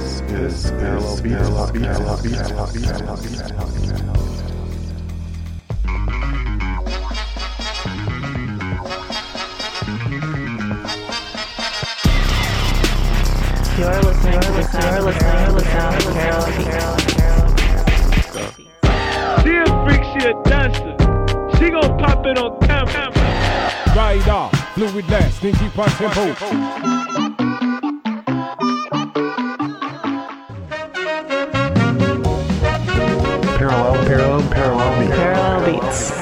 This is Parallel Beats Podcast. You're listening to the You're listening to the sound of Carol She a freak, she a dancer. She gon' pop it on camera. Ride off, fluid last, then keep our tempo. Parallel, parallel beats. Parallel Beats.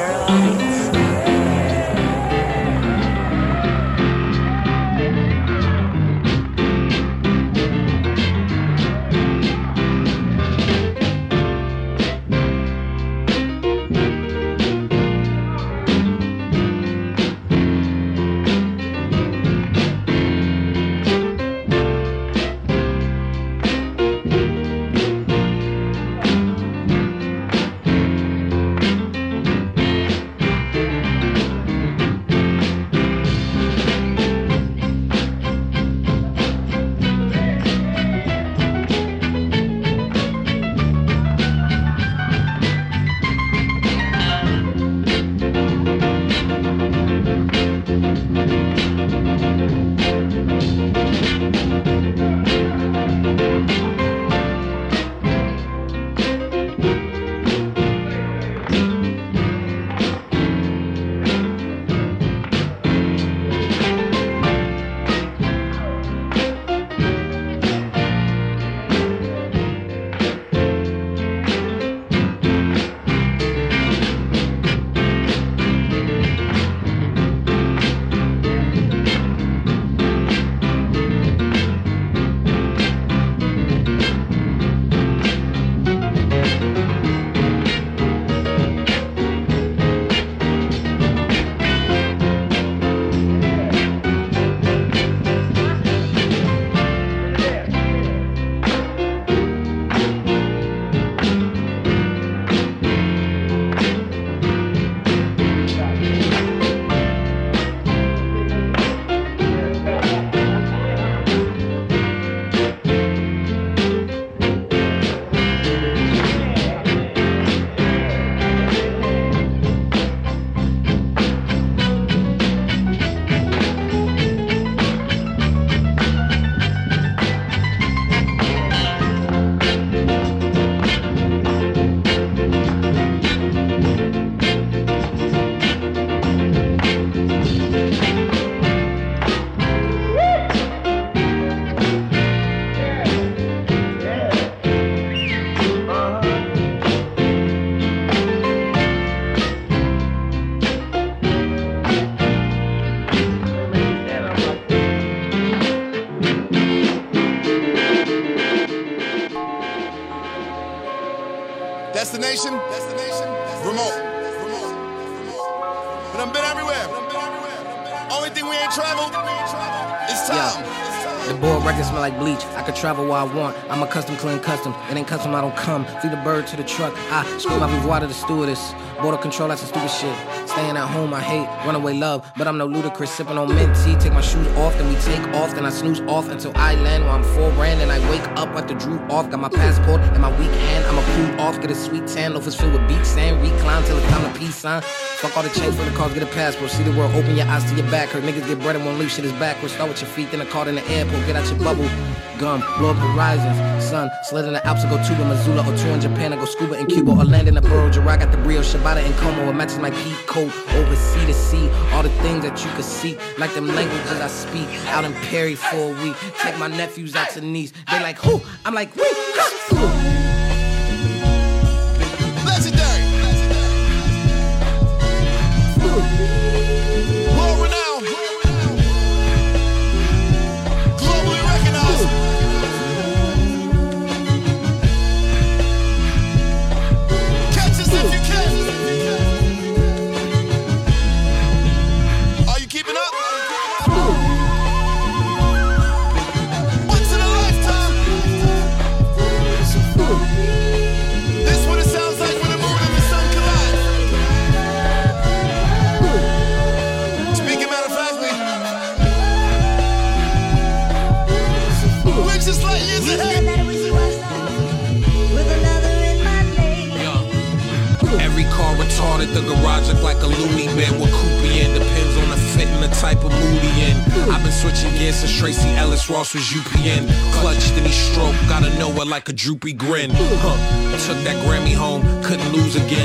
Could travel where I want. I'm a custom clean custom. It ain't custom, I don't come. Feed the bird to the truck. I scream my voir to the stewardess. Border control, that's some stupid shit. Staying at home, I hate runaway love. But I'm no ludicrous, sipping on mint tea. Take my shoes off, then we take off. Then I snooze off until I land where I'm full ran. And I wake up at the drew off. Got my passport in my weak hand. I'm a cool off. Get a sweet tan, loafers filled with beach sand. Recline till it's time to peace sign. Fuck all the change for the cars, get a passport. See the world, open your eyes to your back. Hurt niggas get bread and won't leave shit is backwards. Start with your feet, then a card in the airport. Get out your bubble. Gum, blow up horizons. Sun, slid in the Alps, I go tuba, Missoula, or two in Japan. I go scuba in Cuba, or land in the borough. Gerard got the Brio, Shabata and Como. It matches my peak coat over sea to sea. All the things that you could see, like them languages I speak. Out in Perry for a week. Take my nephews out to Nice. They like, who? I'm like, wait, Legendary. Was UPN. Clutched he stroke, gotta know her like a droopy grin. Huh. Took that Grammy home, couldn't lose again.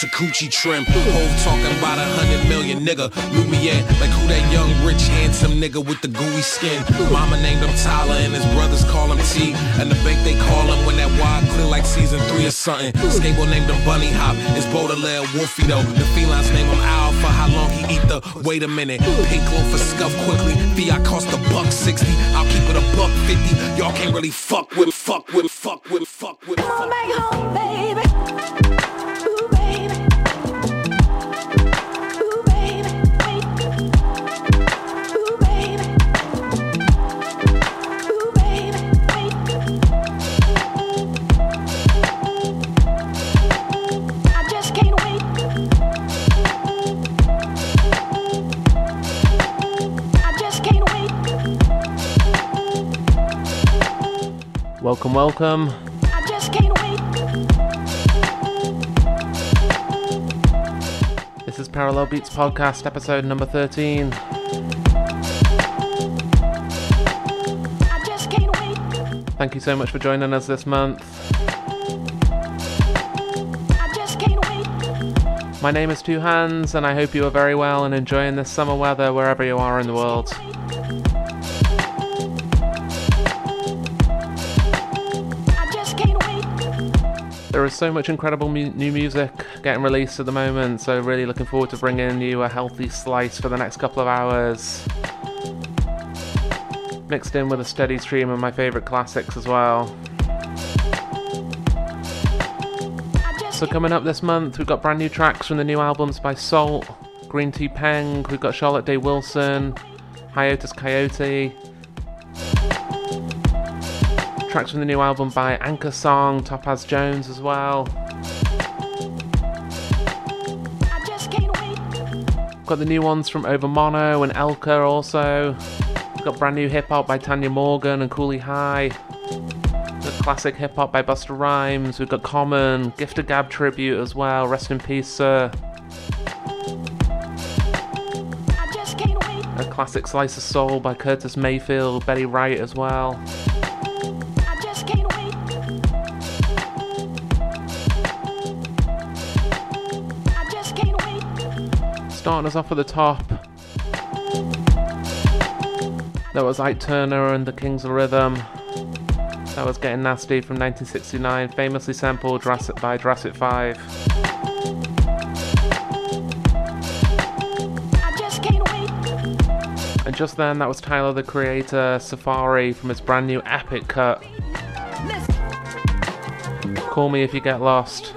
Get coochie trim. Hov talking about a hundred million, nigga. Lumiere, like who that young, rich, handsome nigga with the gooey skin. Mama named him Tyler and his brothers call him T. And the bank they call him when that wide clear like season three or something. Skateboard named him Bunny Hop. It's Baudelaire Wolfie though. The felines name him Al for how long he eat the. Wait a minute, pink loaf for scuff quickly. Fiat cost a buck sixty. I'll keep it a buck fifty. Y'all can't really fuck with, fuck with, Welcome, welcome. I just can't wait. This is Parallel Beats Podcast, episode number 13. I just can't wait. Thank you so much for joining us this month. I just can't wait. My name is Two Hands, and I hope you are very well and enjoying this summer weather wherever you are in the world. Is so much incredible mu- new music getting released at the moment, so really looking forward to bringing you a healthy slice for the next couple of hours. Mixed in with a steady stream of my favourite classics as well. So coming up this month, we've got brand new tracks from the new albums by Sault, Green Tea Peng, we've got Charlotte Day Wilson, Hiatus Kaiyote. Tracks from the new album by Anchorsong, Topaz Jones as well. I just. Got the new ones from Overmono and Elka also. We've got brand new hip hop by Tanya Morgan and Cooley High. The classic hip hop by Busta Rhymes. We've got Common, Gift of Gab tribute as well. Rest in peace, sir. I just can't wait. A classic Slice of Soul by Curtis Mayfield, Betty Wright as well. Starting us off at the top. That was Ike Turner and the Kings of Rhythm. That was Getting Nasty from 1969, famously sampled Jurassic by Jurassic 5. I just can't wait. And just then, that was Tyler the Creator, Safari, from his brand new Epic cut. Call me if you get lost.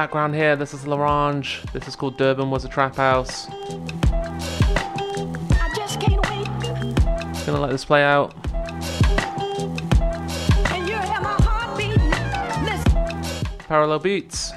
Background here, this is L'Orange. This is called Durban Was a Trap House. I just can't wait. Gonna let this play out. And you have my heart beating. Listen. Parallel Beats.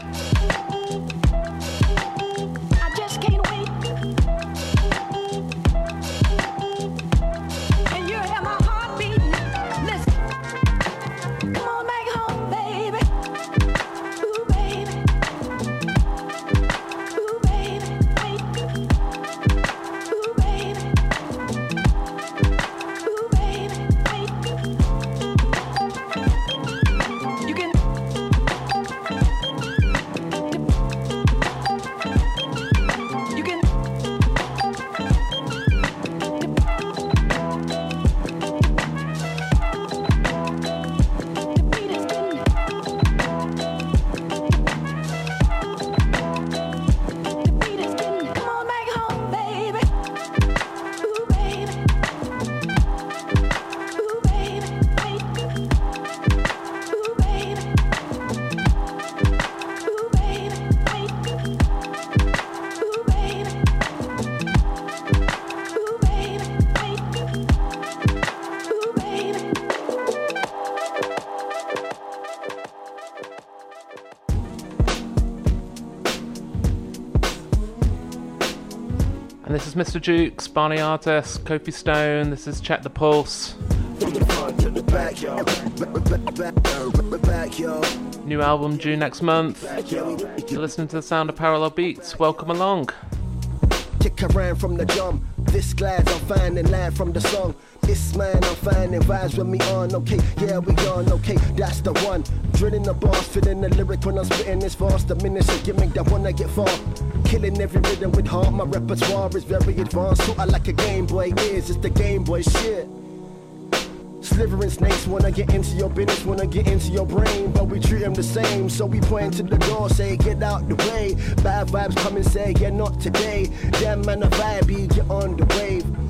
Is Mr. Jukes, Barney Artist, Kofi Stone. This is Check the Pulse. New album due next month. You're listening to the sound of Parallel Beats. Welcome along. Kick around from the jump. This glad I'm finding land from the song. This man I'm finding vibes with me on. Okay, yeah, we on. Okay, that's the one. Drilling the bars, fitting the lyric when I'm spitting this verse. The minutes a gimmick that wanna get far. Killing every rhythm with heart. My repertoire is very advanced. So I like a Game Boy is. It's the Game Boy shit. Slithering snakes wanna get into your business, wanna get into your brain, but we treat them the same. So we point to the door, say get out the way. Bad vibes come and say yeah not today. Damn man a vibe, get on the wave.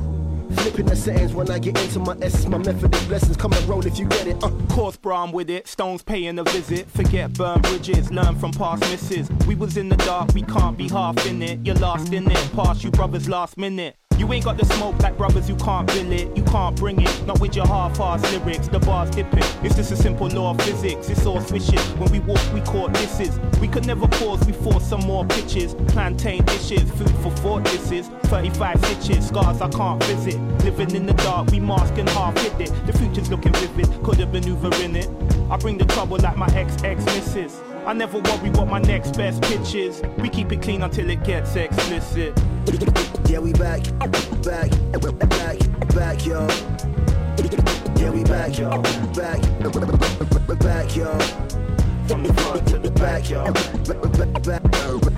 Flipping the sentence when I get into my essence, my method is blessings. Come and roll if you get it. Uh. Course, bro, I'm with it. Stones paying a visit. Forget burn bridges, learn from past misses. We was in the dark, we can't be half in it. You're lost in it, past you brothers last minute. You ain't got the smoke like brothers who can't bill it. You can't bring it, not with your half-ass lyrics. The bars dipping. It's just a simple law of physics. It's all swishing. When we walk, we caught disses. We could never pause. We force some more pitches. Plantain dishes, food for thought. This is 35 stitches, scars I can't visit. Living in the dark, we mask and half hit it. The future's looking vivid. Could have maneuver in it. I bring the trouble like my ex-ex misses. I never worry what my next best pitch is. We keep it clean until it gets explicit. Yeah, we back, back, back, back, yo. Yeah, we back, yo. Back, back, yo. From the front to the back, yo.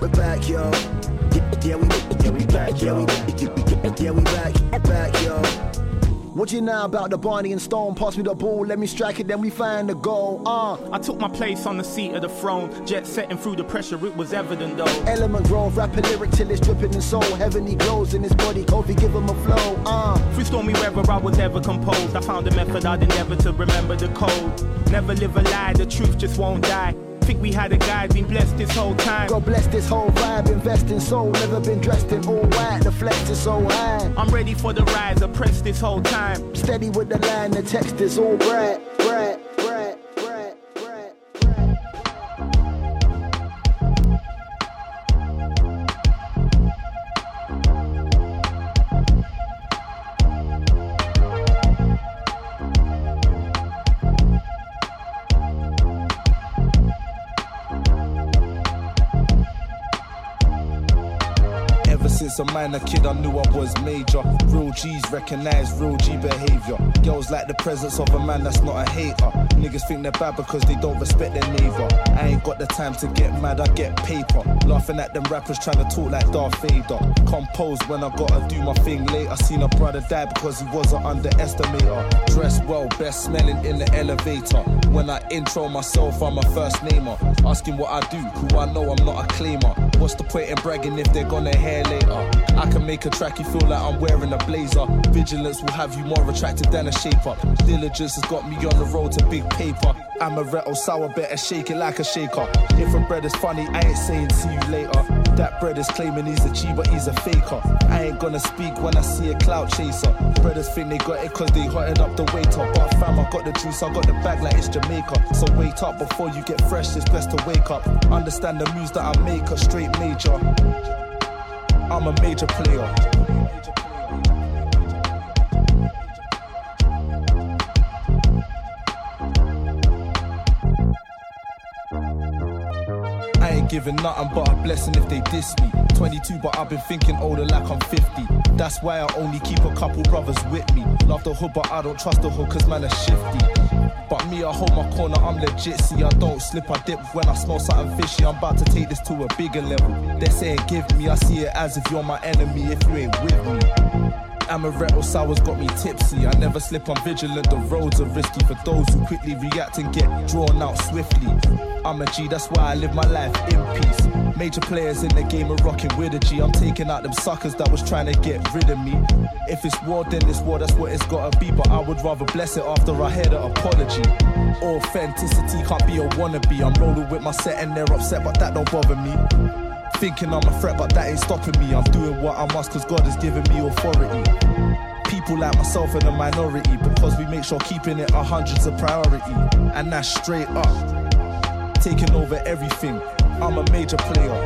Back, back, yo. Yeah, we, yeah, we back, yo. Yeah, we back, back, yo. What you know about the Barney and Stone? Pass me the ball, let me strike it, then we find the goal. Uh. I took my place on the seat of the throne. Jet setting through the pressure, it was evident though. Element grove, rap a lyric till it's dripping in soul. Heavenly glows in his body, Kofi give him a flow. Uh. Through stormy weather, I was ever composed. I found a method I'd endeavor to remember the code. Never live a lie, the truth just won't die. Think we had a guy, been blessed this whole time. God bless this whole vibe, invest in soul. Never been dressed in all white, the flex is so high. I'm ready for the rise, oppressed this whole time. Steady with the line, the text is all bright, since a kid, I knew I was major. Real G's recognize real G behavior. Girls like the presence of a man that's not a hater. Niggas think they're bad because they don't respect their neighbor. I ain't got the time to get mad, I get paper. Laughing at them rappers trying to talk like Darth Vader. Composed when I gotta do my thing later. Seen a brother die because he was an underestimator. Dressed well, best smelling in the elevator. When I intro myself, I'm a first namer. Asking what I do, who I know I'm not a claimer. What's the point in bragging if they're gonna hear later? I can make a track you feel like I'm wearing a blazer. Vigilance will have you more attractive than a shaper. Diligence has got me on the road to big paper. I'm a retto sour, better shake it like a shaker. If a bread is funny, I ain't saying see you later. That bread is claiming he's a G, but he's a faker. I ain't gonna speak when I see a cloud chaser. Brothers think they got it cause they hotted up the waiter. But fam, I got the juice, I got the bag like it's Jamaica. So wait up before you get fresh, it's best to wake up. Understand the moves that I make, a straight major. I'm a major player. Giving nothing but a blessing if they diss me. 22, but I've been thinking older like I'm 50. That's why I only keep a couple brothers with me. Love the hood, but I don't trust the hood cause man are shifty. But me, I hold my corner, I'm legit. See, I don't slip, I dip when I smell something fishy. I'm about to take this to a bigger level. They're saying, give me, I see it as if you're my enemy if you ain't with me. Amaretto sours got me tipsy. I never slip, I'm vigilant. The roads are risky for those who quickly react and get drawn out swiftly. I'm a G, that's why I live my life in peace. Major players in the game are rocking with a G. I'm taking out them suckers that was trying to get rid of me. If it's war, then it's war, that's what it's gotta be. But I would rather bless it after I hear the apology. Authenticity can't be a wannabe. I'm rolling with my set and they're upset, but that don't bother me. Thinking I'm a threat, but that ain't stopping me. I'm doing what I must, cause God has given me authority. People like myself in the minority, because we make sure keeping it a hundred's a priority. And that's straight up. Taking over everything. I'm a major player.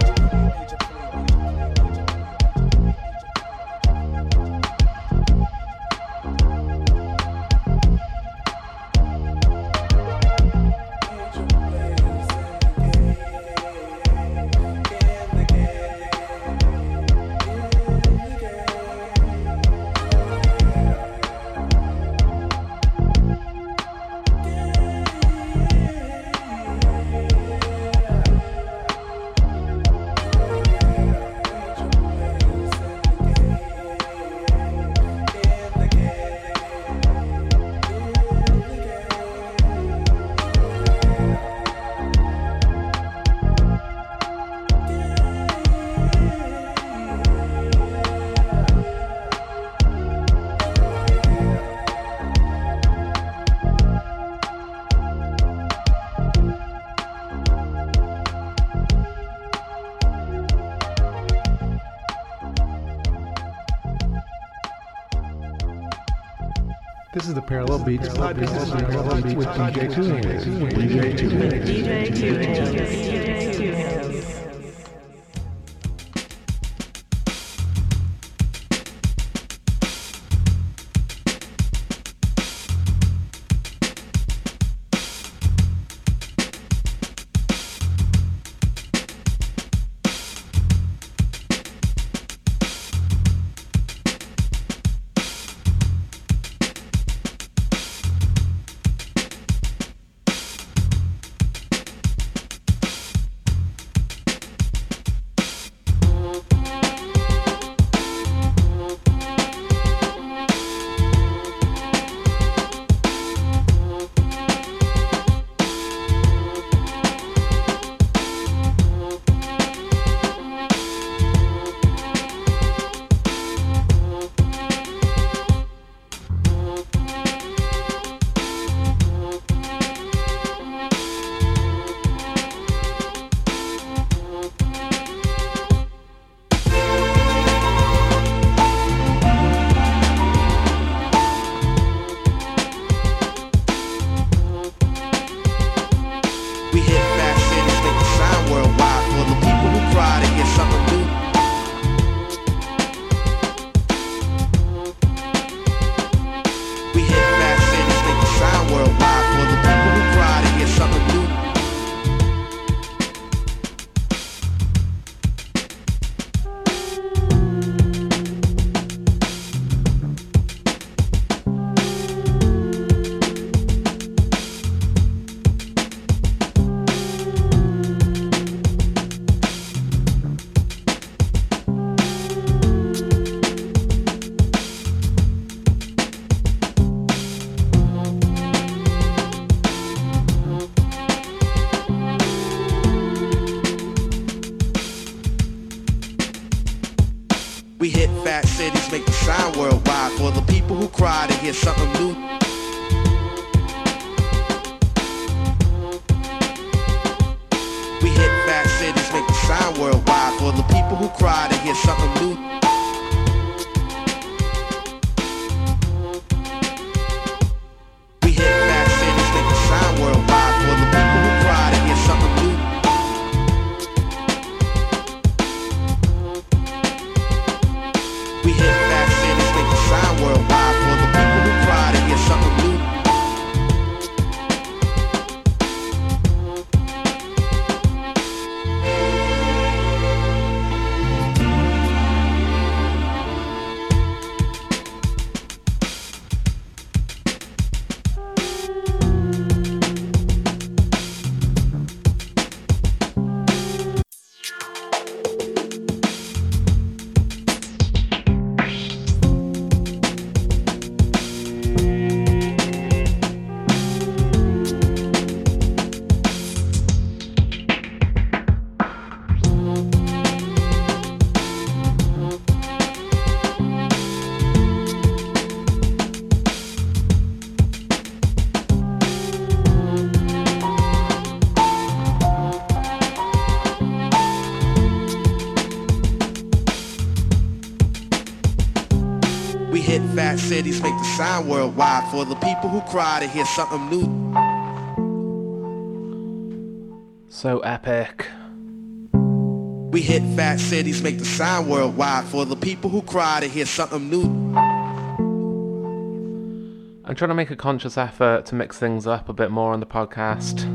The Parallel Beats podcast Beats with DJ Two DJ Two. DJ Two. Cities, make the sound worldwide for the people who cry to hear something new. So epic. We hit fat cities, make the sign worldwide for the people who cry to hear something new. I'm trying to make a conscious effort to mix things up a bit more on the podcast.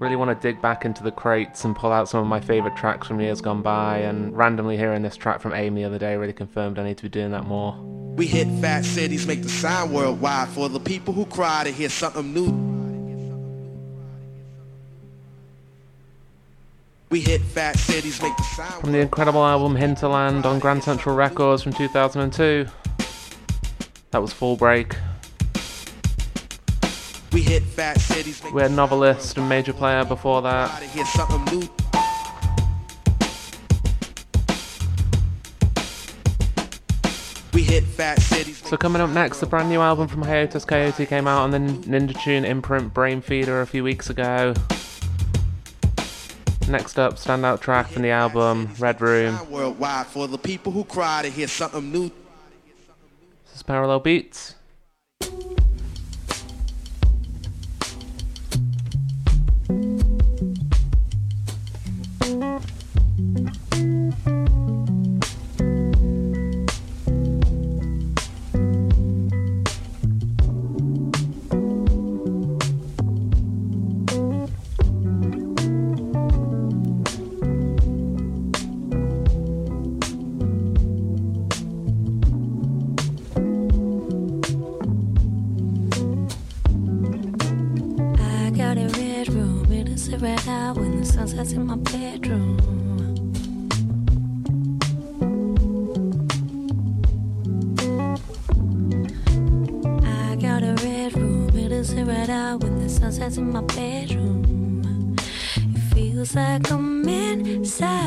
Really want to dig back into the crates and pull out some of my favourite tracks from years gone by, and randomly hearing this track from AIM the other day really confirmed I need to be doing that more. We hit fat cities, make the sound worldwide for the people who cry to hear something new. We hit fat cities, make the sound. From the incredible album Hinterland on Grand Central Records from 2002. That was Full Break. We hit fat cities, make We had Novelist and Major Player before that. So coming up next, the brand new album from Hiatus Kaiyote came out on the Ninja Tune imprint Brainfeeder a few weeks ago. Next up, standout track from the album, Red Room. Worldwide for the people who cry to hear something new. This is Parallel Beats. sunsets in my bedroom. I got a red room, it is right out when the sun sets in my bedroom. It feels like I'm inside.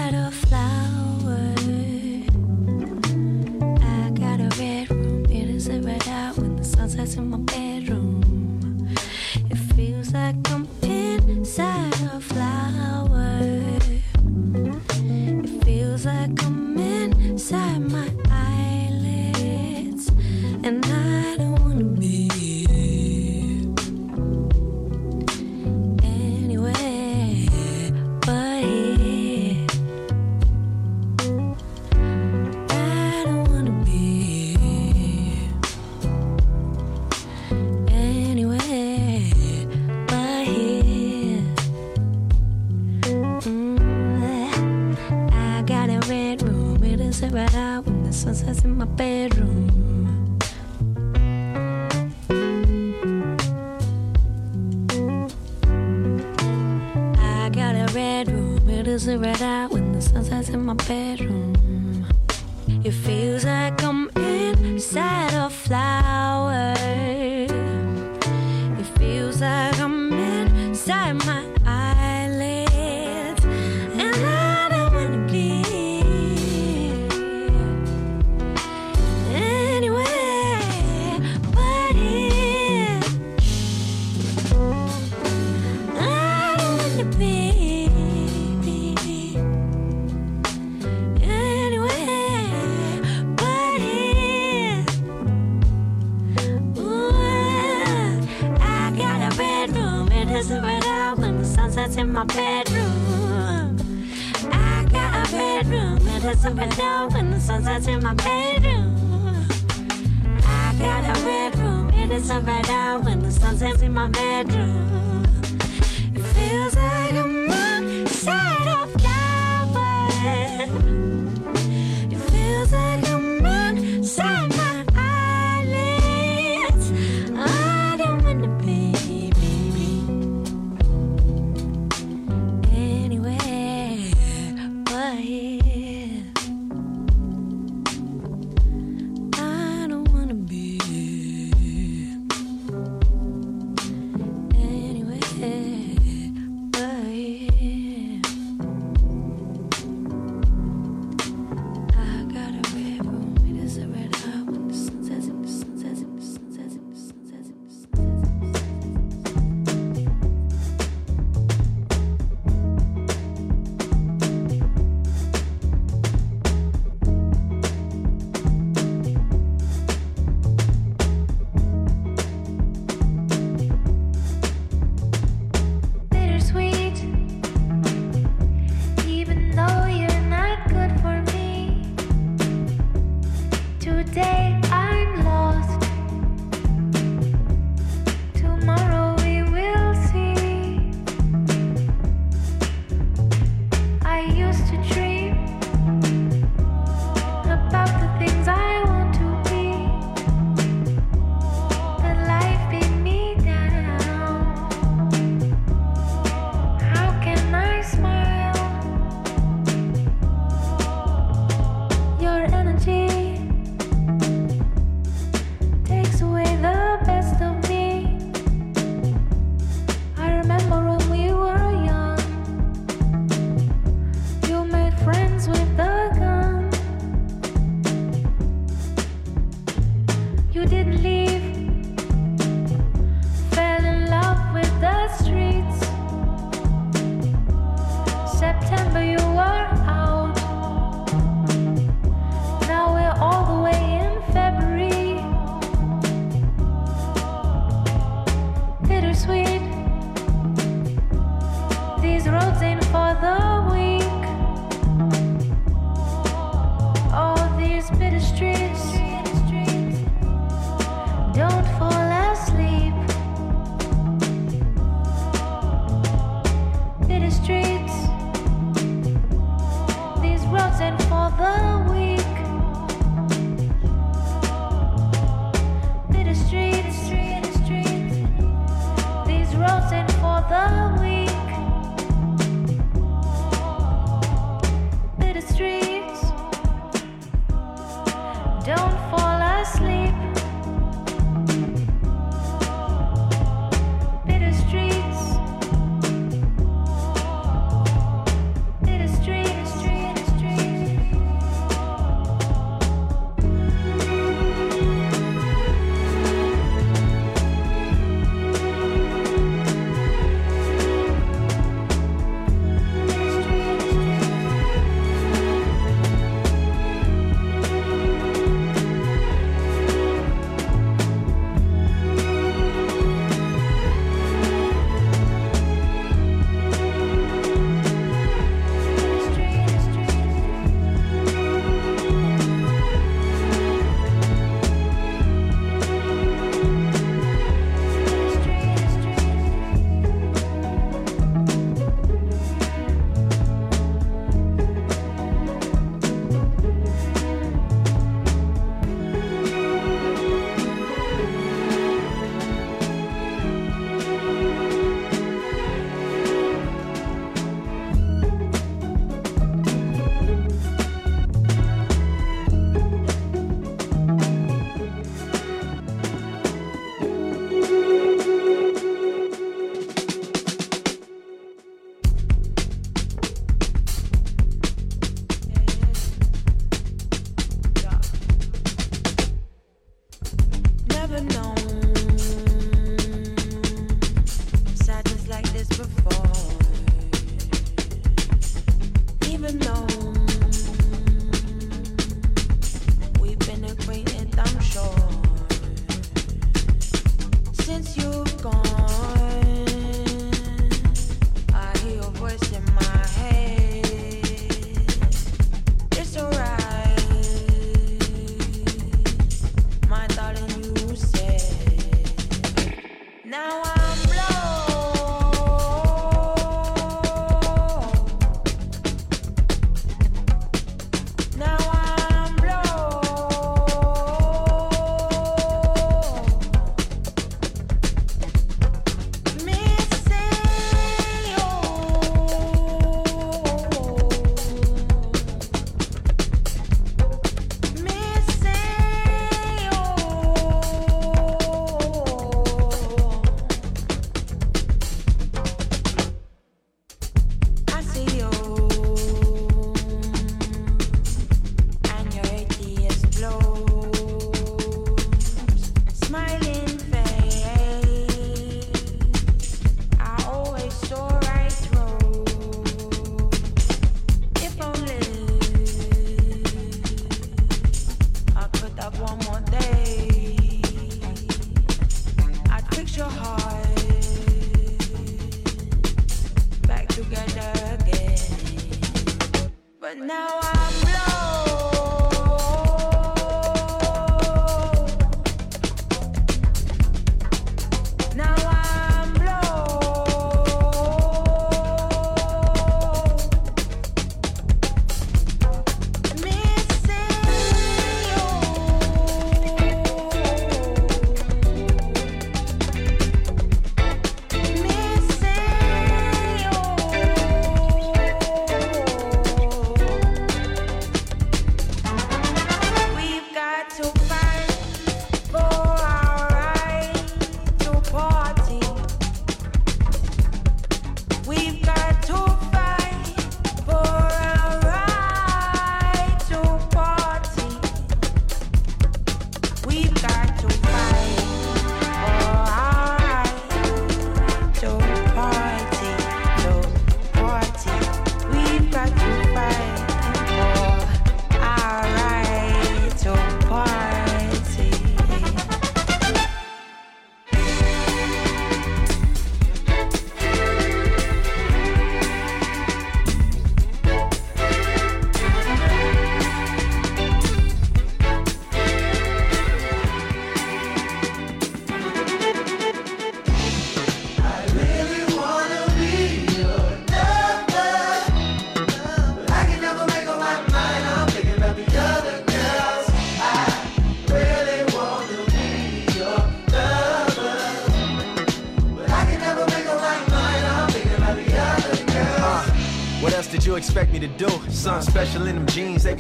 You didn't leave.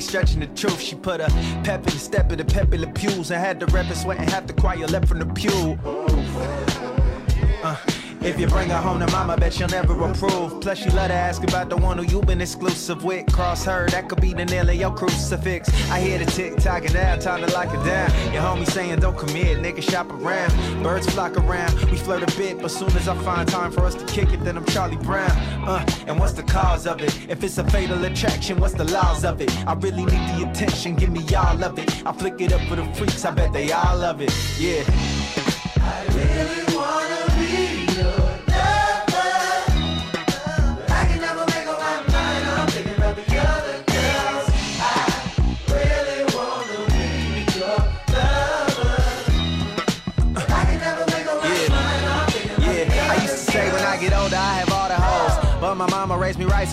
Stretching the truth. She put a pep in the step of the pep in the pews and had the rep and sweat and half the choir left from the pew. Uh, if you bring her home to mama, bet she'll never approve. Plus, she love to ask about the one who you been exclusive with. Cross her, that could be the nail in your crucifix. I hear the tick tock and now, time to lock it down. Your homie saying don't commit, nigga shop around. Birds flock around, we flirt a bit, but soon as I find time for us to kick it, then I'm Charlie Brown. Uh, and what's the cause of it? If it's a fatal attraction, what's the laws of it? I really need the attention, give me all of it. I flick it up for the freaks, I bet they all love it. Yeah.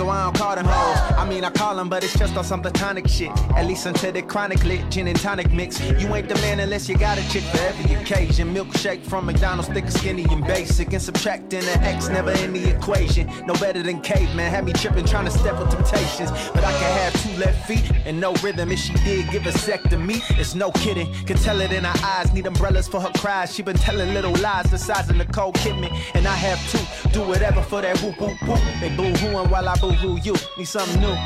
So I don't call them hoes. I mean, I call them, but it's just on some platonic shit. At least until the chronic lit gin and tonic mix. You ain't the man unless you got a chick for every occasion. Milkshake from McDonald's, thick, skinny, and basic. And subtracting the X never in the equation. No better than caveman. Had me tripping, trying to step with temptations. But I can have two left feet and no rhythm. If she did give a sec to me, it's no kidding. Can tell it in her eyes. Need umbrellas for her cries. She been telling little lies the size of Nicole Kidman. And I have two. Do whatever for that whoop whoop whoop. They boo hooing while I boo hoo you. Need something new.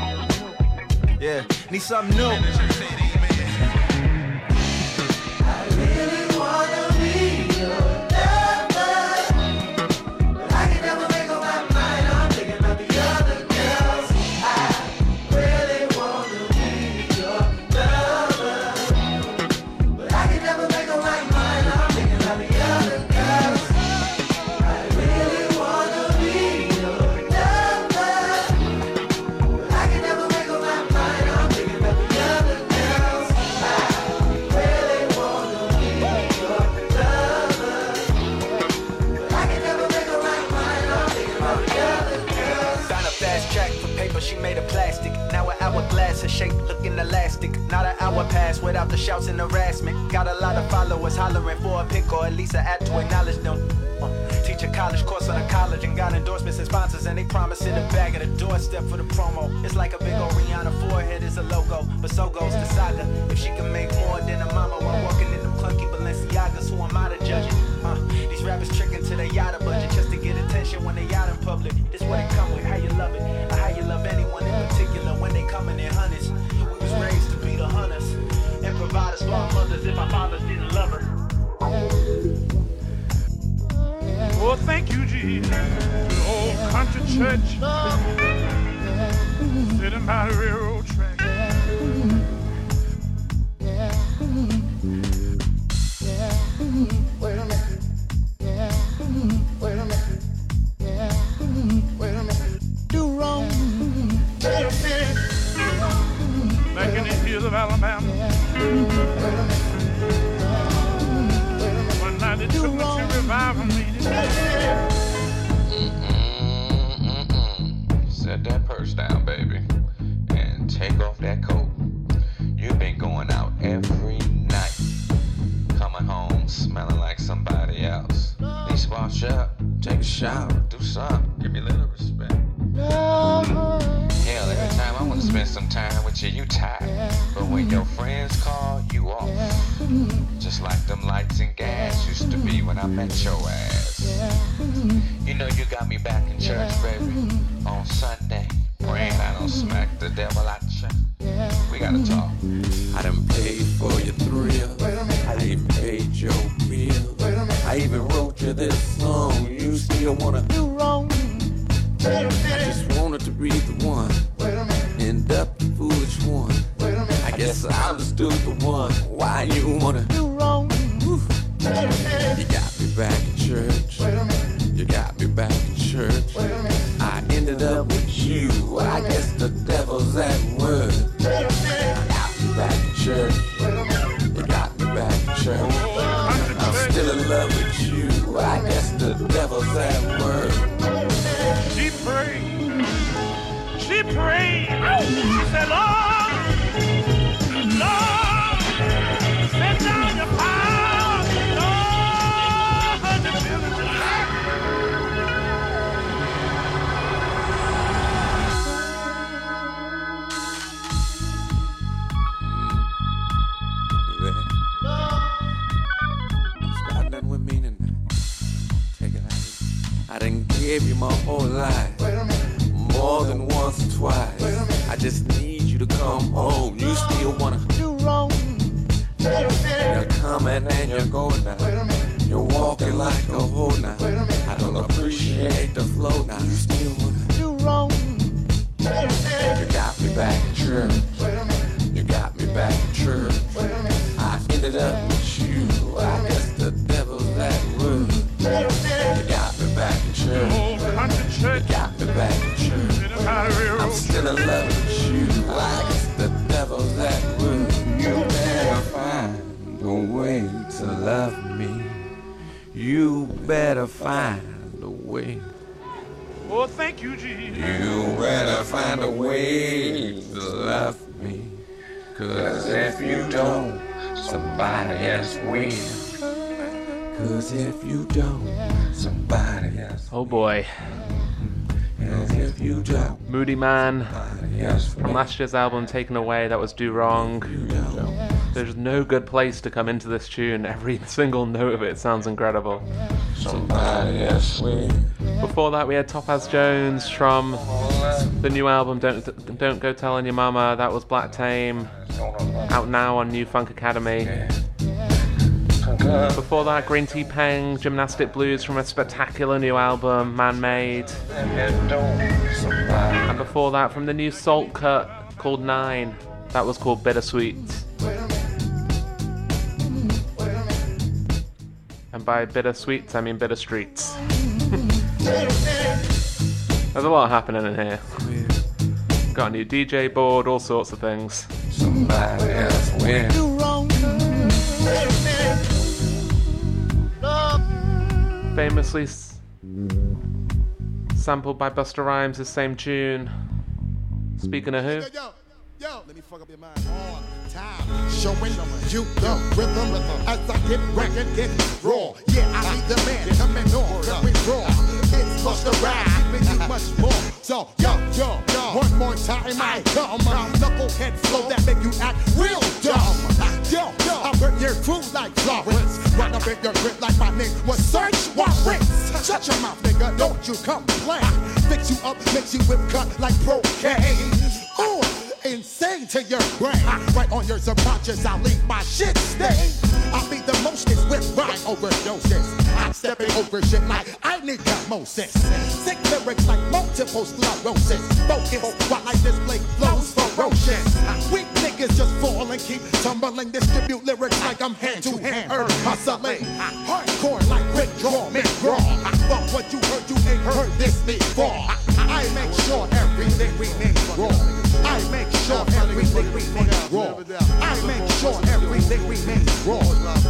Yeah, need something new. Jesus. Old country church. By the railroad year's album, Taken Away, that was Do Wrong. There's no good place to come into this tune. Every single note of it sounds incredible. somebody else will. Before that, we had Topaz Jones from the new album Don't Don't Go Telling Your Mama. That was Black Tame, out now on New Funk Academy. Before that, Green Tea Peng, Gymnastic Blues from a spectacular new album, Man Made. And before that, from the new Sault Cut called Nine, that was called Bittersweet. And by bittersweets, I mean bitter streets. There's a lot happening in here. Got a new DJ board, all sorts of things. Somebody else wrong. Famously sampled by Busta Rhymes, the same tune. Speaking of who? Let me fuck up your mind all time. Showing you the rhythm as I get get raw. Yeah, I need the man on, raw. It's much more. So, yo, yo, yo, one more time I come. Knucklehead flow that make you act real dumb. Yo, yo, burn your crew like Florence. Run up in your grip like my name was Search Warrants. Shut your mouth, nigga, don't you complain. Fix you up, makes you whip cut like cocaine. Ooh, insane to your brain. Right on your subconscious, I'll leave my shit stain. I'll be the mostest with rhyme overdoses. I'm stepping over shit like I need osmosis. Sick lyrics like multiple sclerosis. Focus while I display flows ferocious. Weak niggas just fall and keep tumbling. Distribute lyrics like I'm hand to hand. Herb hustling. Hardcore like Rick Draw, McGraw. But what you heard, you ain't heard this before. I make sure everything remains raw. I make sure everything remains raw. I make sure everything remains raw.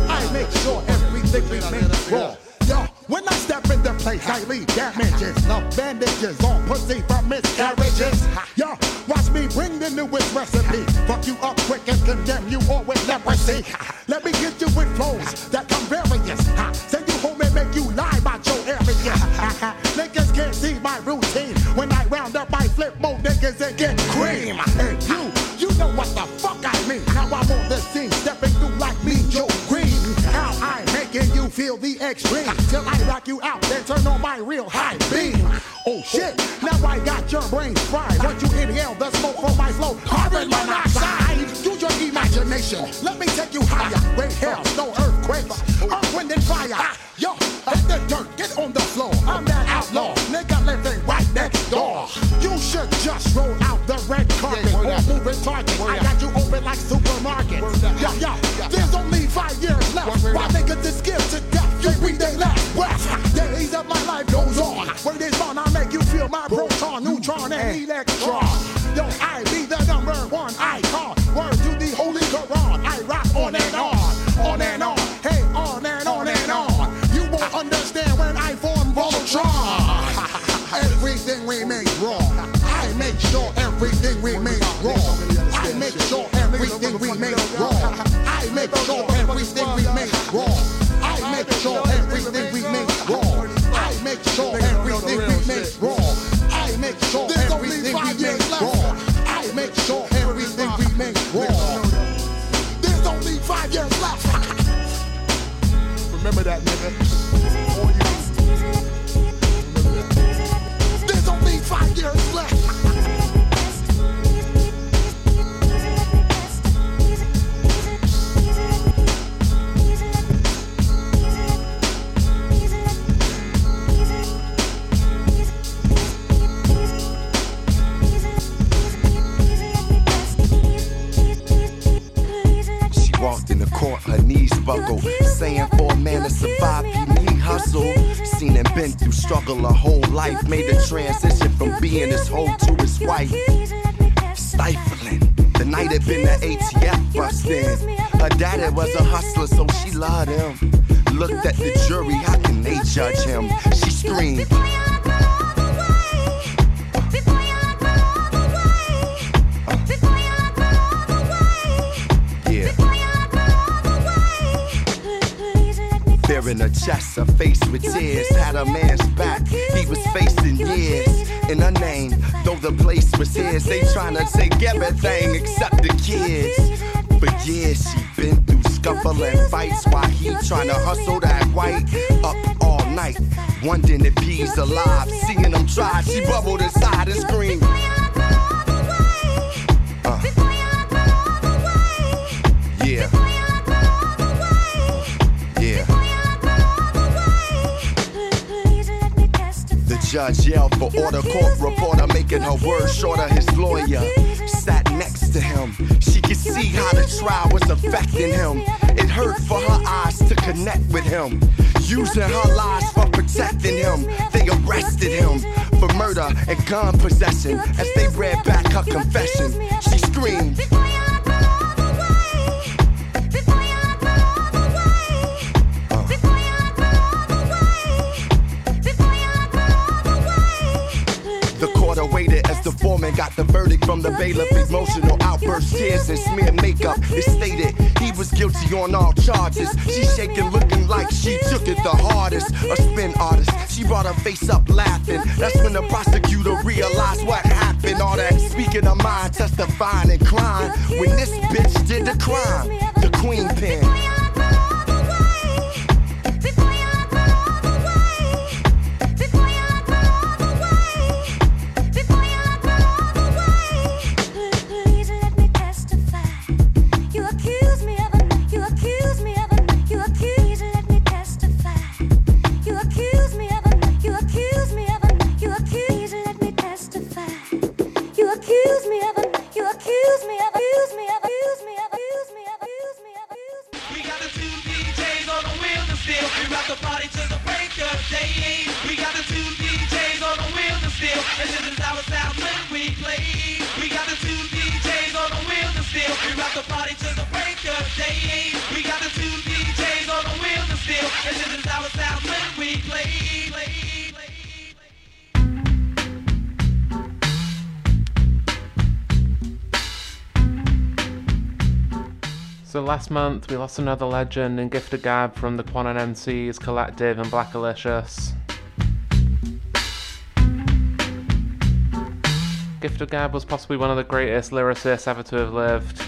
I make sure everything remains raw. Yo, when I step in the place, I leave damages. No bandages on pussy from miscarriages. Yo, watch me bring the newest recipe. Fuck you up quick and condemn you all with leprosy. Let me get you with flows that come various. Send you home and make you lie about your area. Niggas can't see my routine. When I round up, I flip more niggas and get cream. And you, you know what the fuck I mean. Now I'm on the scene, feel the extreme. Till I rock you out, then turn on my real high beam. Oh shit, now I got your brains fried. Once you inhale the smoke from my flow, carbon monoxide. Use your imagination, let me take you higher. Great hell, no earthquakes, earth, wind, and fire. Yo, hit the dirt, get on the floor. I'm that door. You should just roll out the red carpet or moving target. I got you open like supermarkets. Yo, yo, there's only five years left. Why niggas is scared to death? You breathe they last breath. Days of my life goes on. Word is on, I make you feel my proton, neutron, and electron. Yo, I be the number one icon. Word to the holy Quran. I rock on and on, on and on remains raw. I make sure everything remains raw. I make sure everything remains raw. I make sure everything remains raw. I make sure everything remains raw. I make sure everything remains raw. I make sure everything remains raw. I make sure everything remains raw. There's only five years left. Remember that, nigga. Buckle. Saying for a man to survive, you need hustle. Seen and been through struggle a whole life. Made the transition from being his hoe to his wife. Stifling. The night had been the ATF bust in. Her daddy was a hustler, so she loved him. Looked at the jury, how can they judge him? She screamed. In her chest, her face with tears, had a man's back. He was facing years in her name. Though the place was his, they tryna take everything except the kids. For years she been through scuffling fights while he tryna hustle that white up all night. Wondering if he's alive, seeing him try, she bubbled inside and screamed. Judge yelled for order, court reporter making her words shorter. His lawyer sat next to him. She could see how the trial was affecting him. It hurt for her eyes to connect with him. Using her lies for protecting him. They arrested him for murder and gun possession. As they read back her confession, she screamed. Got the verdict from the bailiff. Emotional outburst, tears, and smeared makeup. It stated he was guilty on all charges. She shaking, looking like she took it the hardest. A spin artist, she brought her face up laughing. That's when the prosecutor realized what happened. All that speaking of mind, testifying and crying. When this bitch did the crime, the queen pin. Last month we lost another legend in Gift of Gab from the Quannum MCs Collective and Blackalicious. of Gab was possibly one of the greatest lyricists ever to have lived.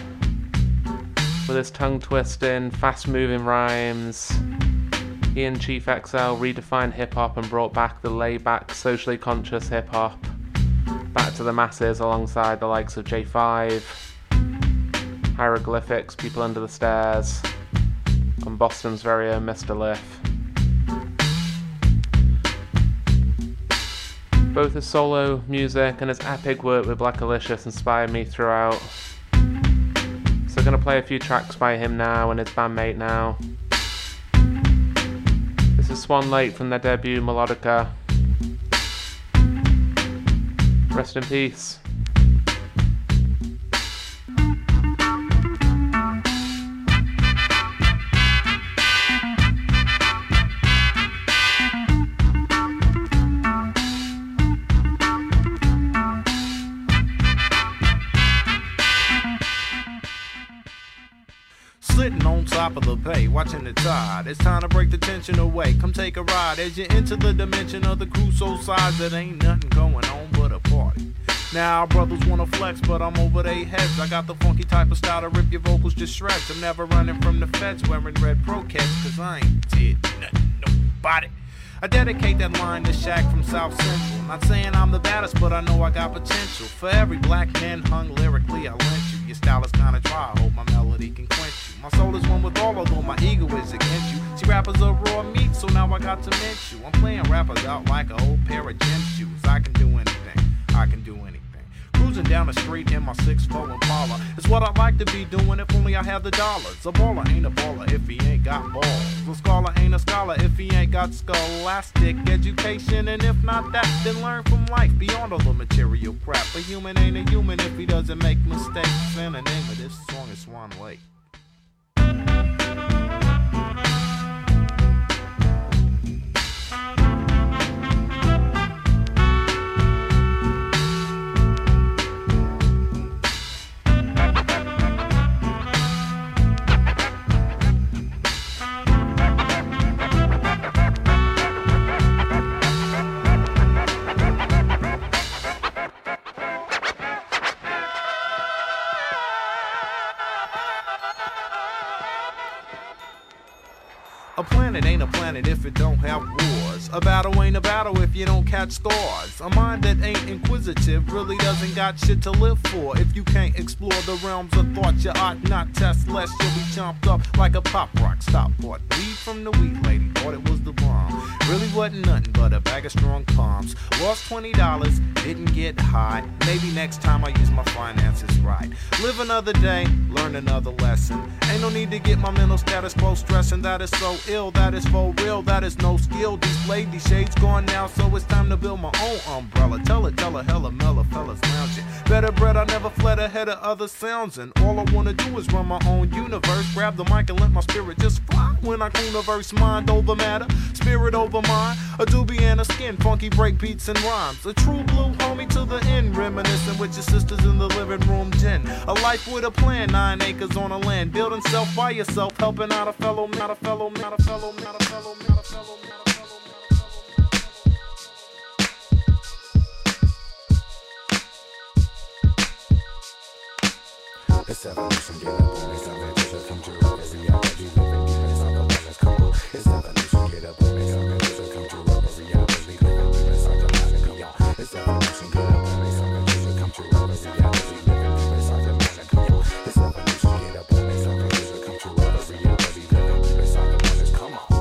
With his tongue twisting, fast moving rhymes, he and Chief Xcel redefined hip hop and brought back the laid back, socially conscious hip hop back to the masses alongside the likes of J5, Hieroglyphics, People Under the Stairs, and Boston's very own Mr. Lif. Both his solo music and his epic work with Blackalicious inspired me throughout. So I'm gonna play a few tracks by him now and his bandmate now. This is Swan Lake from their debut Melodica. Rest in peace. Watching the tide. It's time to break the tension away. Come take a ride as you enter the dimension of the crucial size. That ain't nothing going on but a party. Now brothers wanna flex, but I'm over their heads. I got the funky type of style to rip your vocals to shreds. I'm never running from the feds wearing red Pro-Keds, cause I ain't did nothing, nobody. I dedicate that line to Shaq from South Central. Not saying I'm the baddest, but I know I got potential. For every black man hung lyrically, I lent you. Your style is kinda dry, I hope my melody can quench. My soul is one with all, although my ego is against you. See, rappers are raw meat, so now I got to mint you. I'm playing rappers out like a old pair of gym shoes. I can do anything, I can do anything. Cruising down the street in my 6'4 Impala. It's what I'd like to be doing if only I had the dollars. A baller ain't a baller if he ain't got balls. A scholar ain't a scholar if he ain't got scholastic education. And if not that, then learn from life beyond all the material crap. A human ain't a human if he doesn't make mistakes. And the name of this song is Swan Lake. Catch scars. A mind that ain't inquisitive really doesn't got shit to live for. If you can't explore the realms of thought, you ought not test, lest you'll be chomped up like a pop rock. Stop bought weed from the weed lady, thought it was the bomb. Really wasn't nothing but a bag of strong palms. Lost twenty dollars, didn't get high. Maybe next time I use my finances right. Live another day, learn another lesson. Ain't no need to get my mental status quo stressing. That is so ill, that is for real, that is no skill displayed. These shades gone now, so it's time to build my own umbrella. Tell it, tell her, hella mellow fellas lounging. Better bread, I never fled ahead of other sounds. And all I wanna do is run my own universe. Grab the mic and let my spirit just fly. When I universe, mind over matter, spirit over mind. A doobie and a skin, funky break beats and rhymes. A true blue homie to the end, reminiscing with your sisters in the living room den. A life with a plan, nine acres on a land. Building self by yourself, helping out a fellow, not a fellow, not a fellow, not a fellow, not a fellow, not a fellow. It's evolution, get up on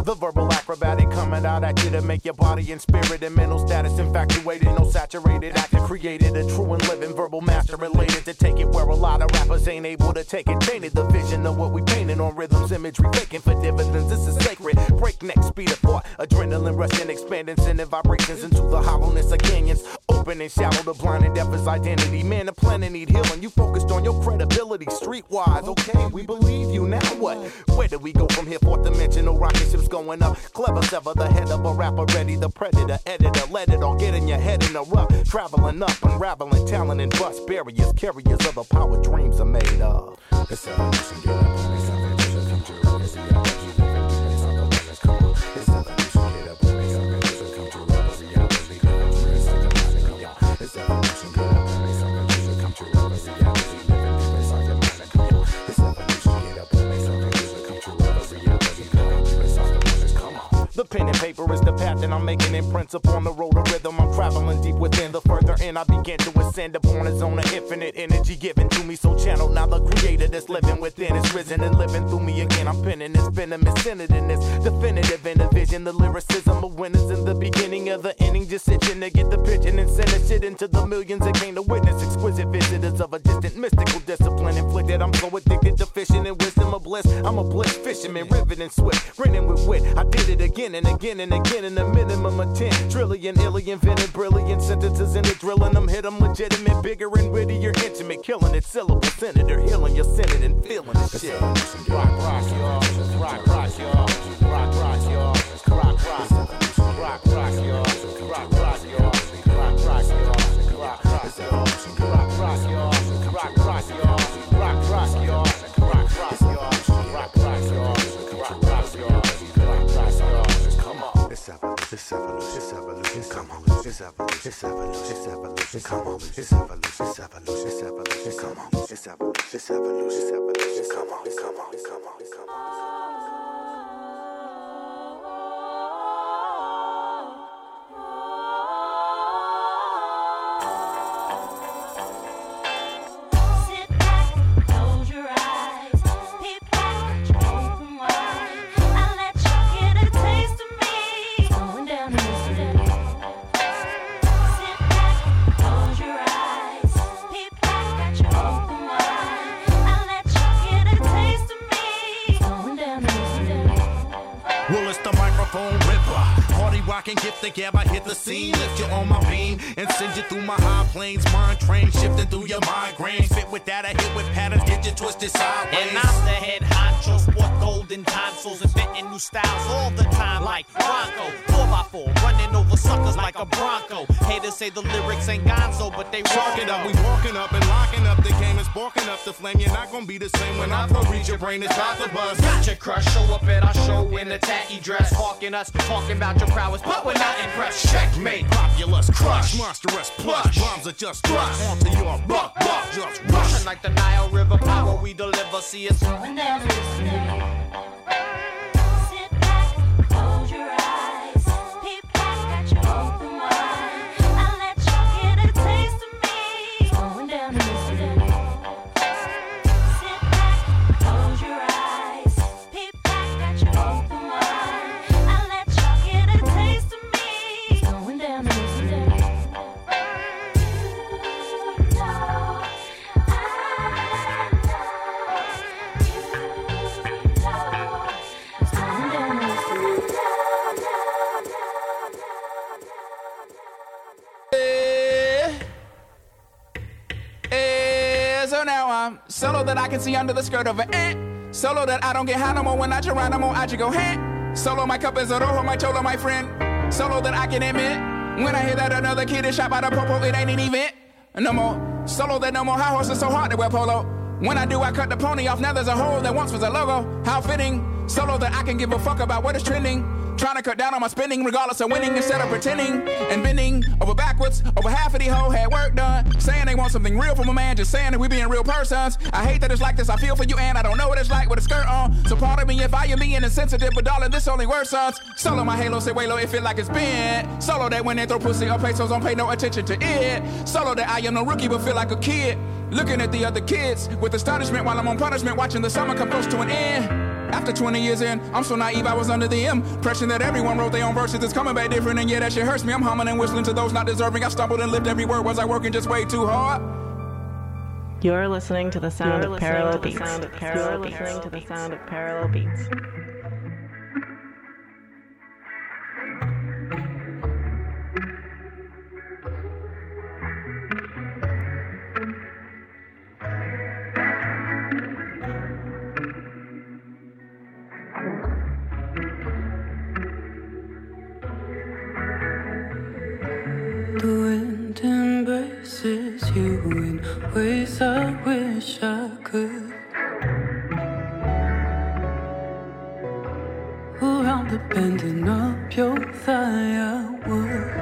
The verbal acrobatic coming out at you to make your body and spirit and mental status infatuated, no saturated, active, created a true and living verbal master related to take it where a lot of rappers ain't able to take it. Painted the vision of what we painted on rhythms, imagery, faking for dividends. This is sacred. Breakneck speed of thought, adrenaline rushing, expanding, sending vibrations into the hollowness of canyons. Open and shallow, the blind and deaf is identity. Man, the planet need healing. You focused on your credibility, streetwise. Okay, we believe you. Now what? Where do we go from here? Fourth dimensional rocket ships going up. Clever sever the head of a rapper, ready the predator, editor. Let it all get in your head in a rough. Traveling up, unraveling talent and bust barriers. Carriers of the power dreams are made of. It's up some come true. The pen and paper is the path that I'm making imprints upon the road of rhythm. I'm traveling deep within. The further in I begin to ascend upon a zone of infinite energy given to me. So channel now the creator that's living within is risen and living through me again. I'm penning this venomous centered in this definitive in the vision. The lyricism of winners in the beginning of the inning. Just itching to get the pitching and send the shit into the millions that came to witness. Exquisite visitors of a distant mystical discipline inflicted. I'm so addicted to fishing and wisdom of bliss. I'm a bliss fisherman, riveting swift, grinning with wit. I did it again and again and again in a minimum of 10 trillion, illy invented, brilliant sentences in the drilling them. Hit them legitimate, bigger and wittier, intimate, killing it. Syllable senator, healing your senate and feeling the shit. Rock, rock, y'all. Rock, rock, y'all. Rock, rock, y'all. Rock, rock. Rock. Rock, It's evolution, it's evolution, come on. It's evolution, it's evolution, come on. It's evolution, it's evolution, come on. Come on, come on, come on. My mind train, shifting through your migraine. Fit with that, I hit with patterns, get you twisted sideways. And I'm the head honcho, sport golden tonsils, inventing new styles all the time, like Bronco. 4x4, running over suckers like a Bronco. Haters say the lyrics ain't gonzo, but they Talk it up, we the flame. You're not gonna be the same when I reach your brain. It's about to buzz. Got your crush, show up at our show in a tacky dress, hawking us, talking about your prowess, but we're not impressed. Checkmate, populous, crush, monstrous, plush. Bombs are just thrust onto your buck, buck, just rush. Rushing like the Nile River, power we deliver. See us going down I can see under the skirt of an ant. Eh. Solo that I don't get high no more when I Geronimo, I just go hand. Solo my cup is a rojo, my cholo, my friend. Solo that I can admit. When I hear that another kid is shot by the popo, it ain't an event. No more solo that no more high horses so hard to wear polo. When I do, I cut the pony off. Now there's a hole that once was a logo. How fitting. Solo that I can give a fuck about what is trending. Trying to cut down on my spending, regardless of winning, instead of pretending and bending over backwards. Over half of the whole had work done. Saying they want something real from a man, just saying that we being real persons. I hate that it's like this. I feel for you, and I don't know what it's like with a skirt on. So pardon me if I am being insensitive, but darling, this only worse sons. Solo my halo, say way low, it feel like it's been. Solo that when they throw pussy or pesos, don't pay no attention to it. Solo that I am no rookie, but feel like a kid. Looking at the other kids with astonishment while I'm on punishment, watching the summer come close to an end. After 20 years in, I'm so naive I was under the impression that everyone wrote their own verses. It's coming back different, and yeah, that shit hurts me. I'm humming and whistling to those not deserving. I stumbled and lived every word. Was I working just way too hard? You're listening to the sound You're of parallel beats. sound of parallel You're listening to the sound of parallel beats. Embraces you in ways I wish I could. Around the bending up your thigh, I would.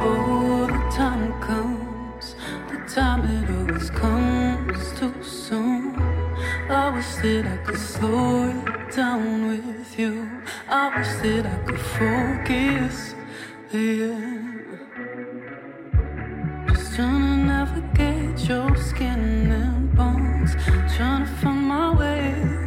Oh, the time comes, the time it always comes too soon. I wish that I could slow it down with you. I wish that I could focus. Yeah. Trying to navigate your skin and bones. Trying to find my way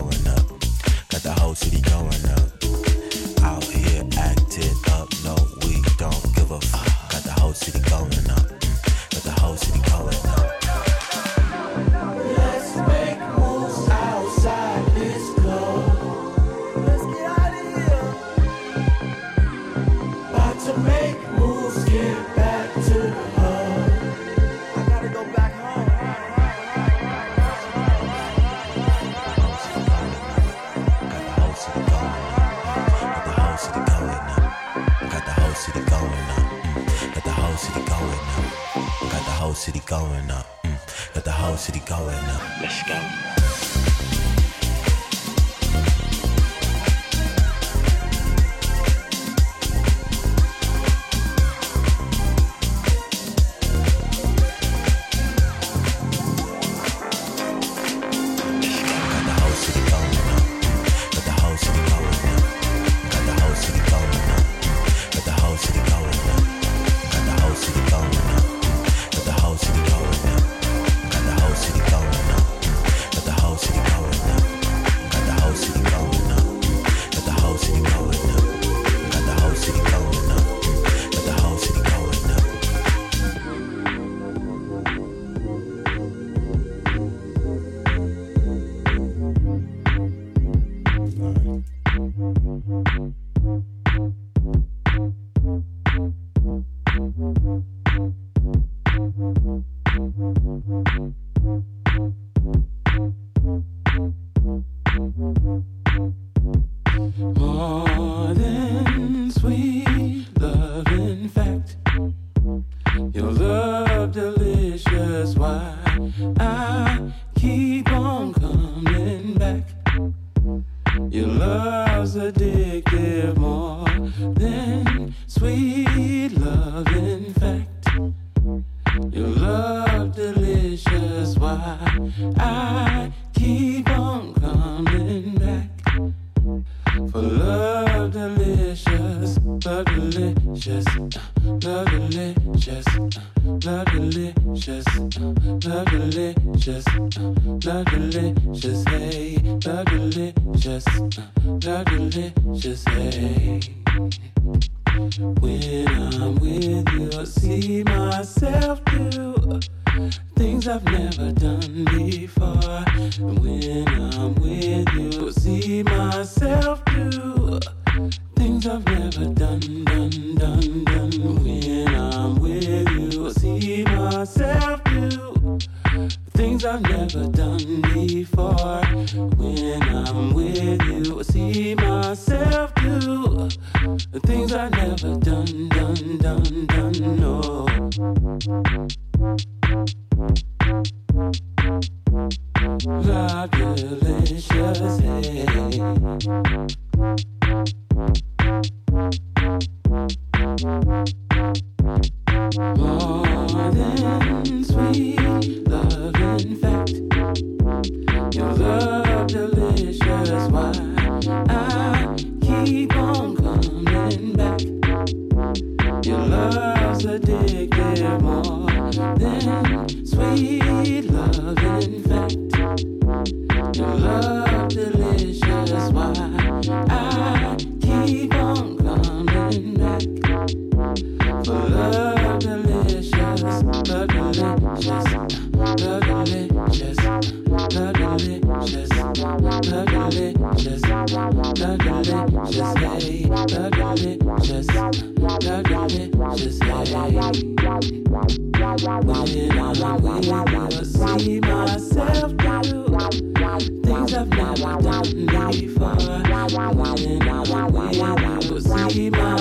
going up. Got the whole city going I see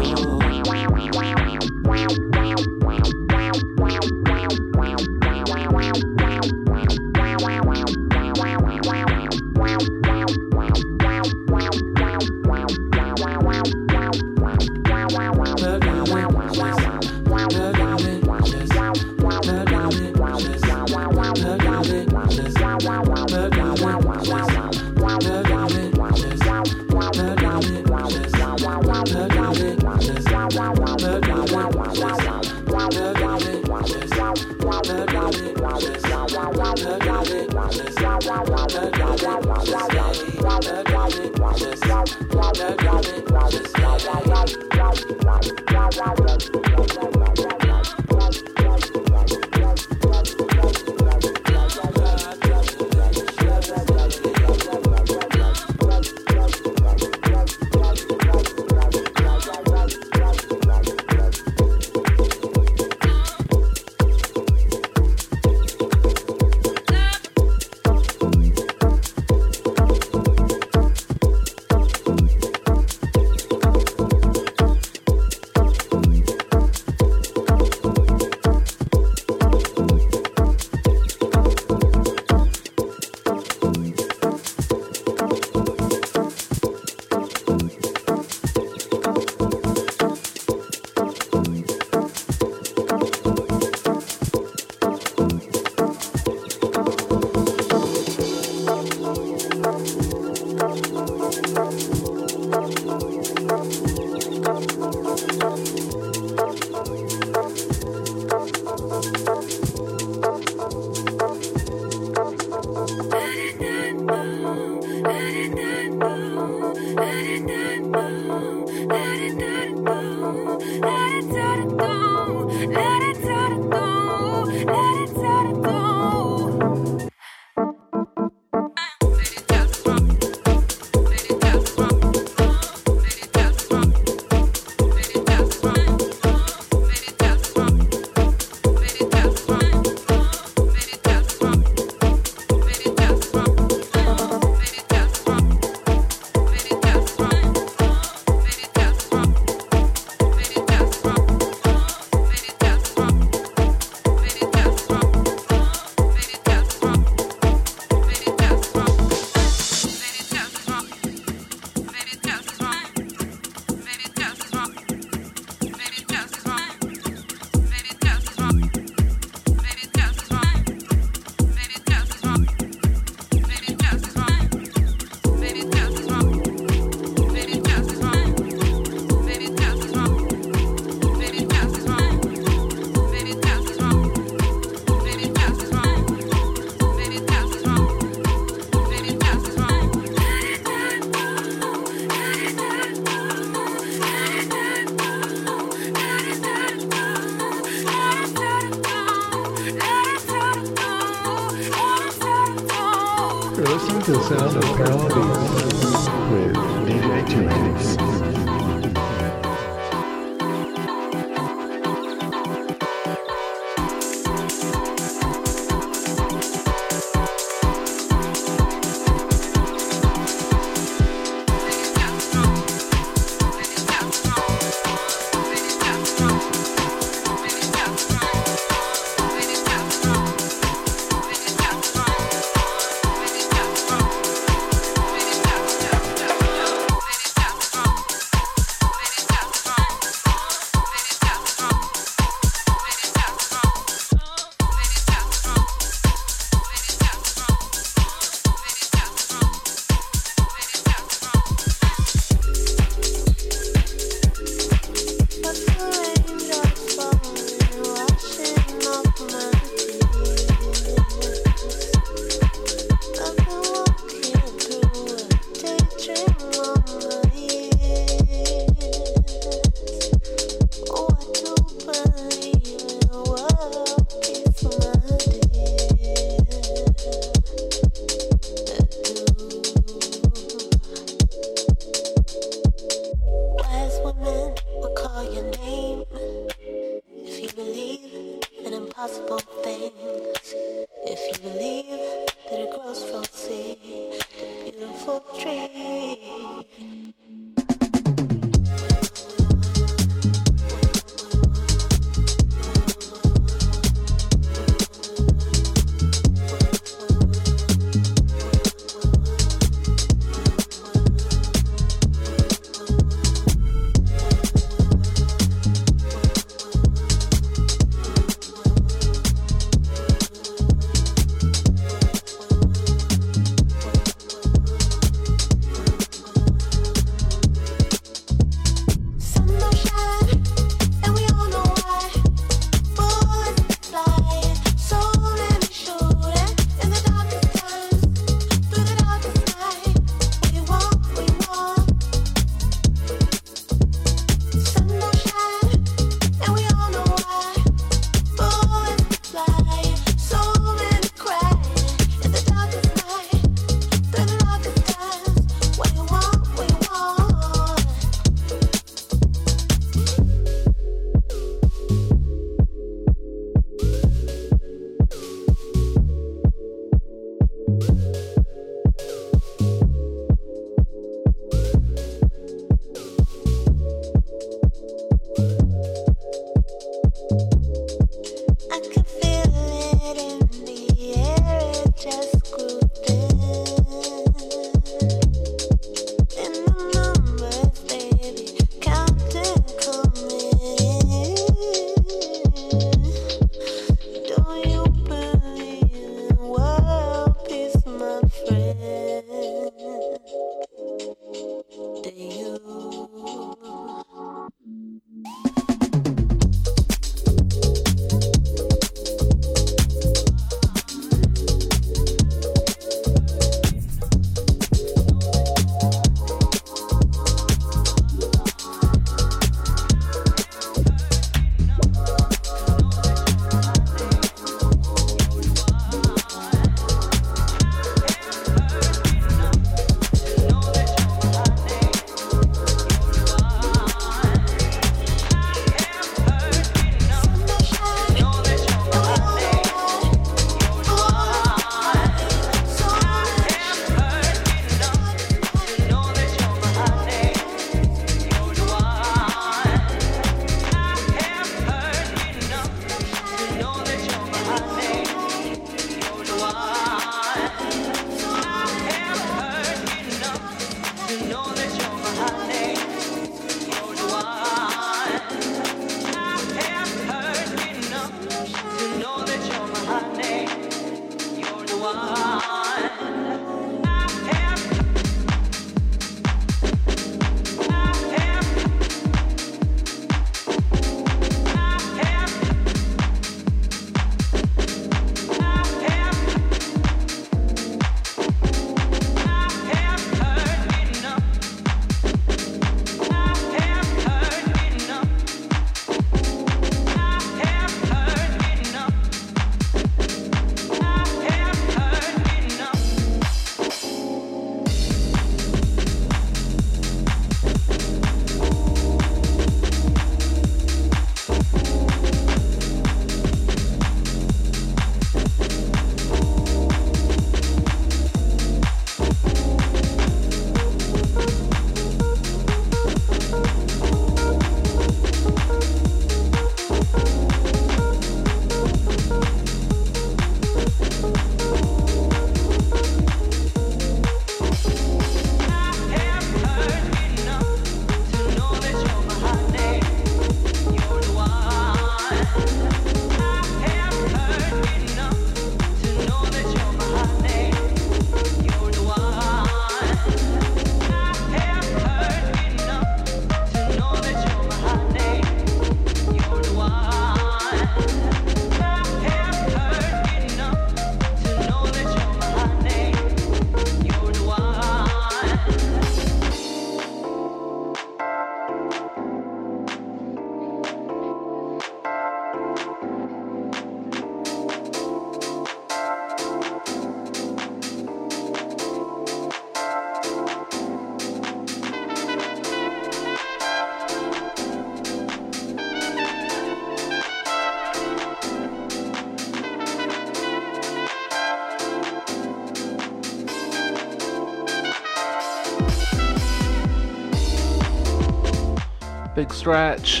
Big stretch.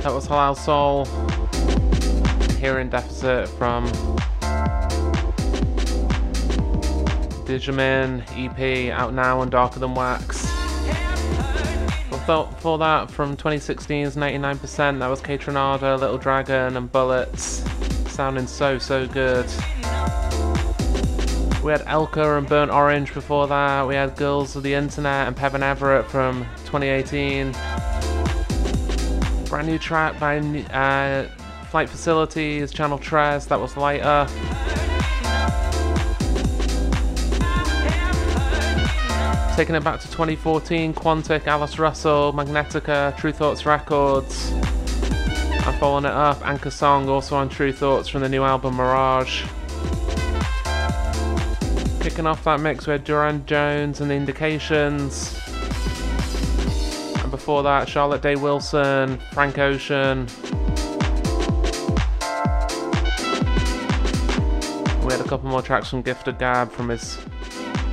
That was Halal Soul. Hearing deficit from Digimin EP out now and Darker Than Wax. Before, that, from 2016's 99%, that was Kaytranada, Little Dragon, and Bullets. Sounding so, so good. We had Elka and Burnt Orange before that. We had Girls of the Internet and Pevin Everett from 2018. Brand new track by uh, Flight Facilities, Channel Tres, that was Lighter. Taking it back to 2014, Quantic, Alice Russell, Magnetica, Tru Thoughts Records. I'm following it up, Anchorsong, also on Tru Thoughts from the new album Mirage. Kicking off that mix, had Durand Jones and the Indications. Before that, Charlotte Day Wilson, Frank Ocean. We had a couple more tracks from Gift of Gab from his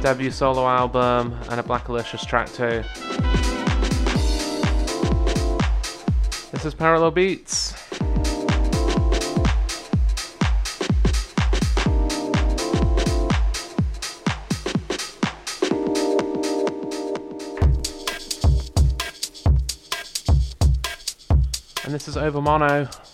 debut solo album and a Black Blackalicious track too. This is Parallel Beats. And this is Overmono.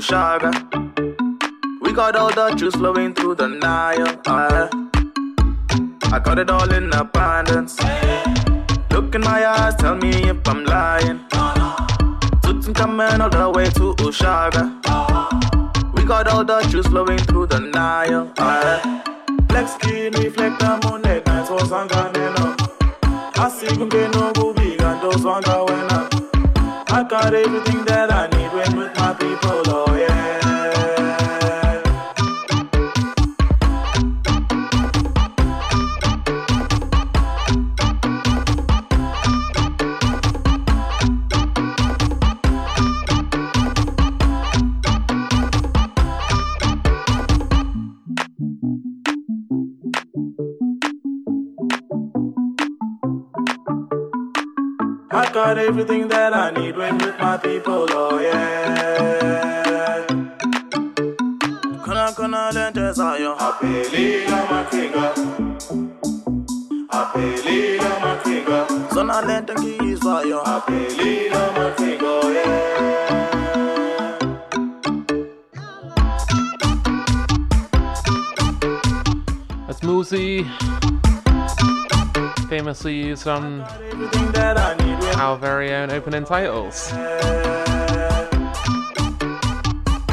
To We got all the juice flowing through Apelila makinga, oh yeah. That's Moosey. Famously used on our very own opening titles.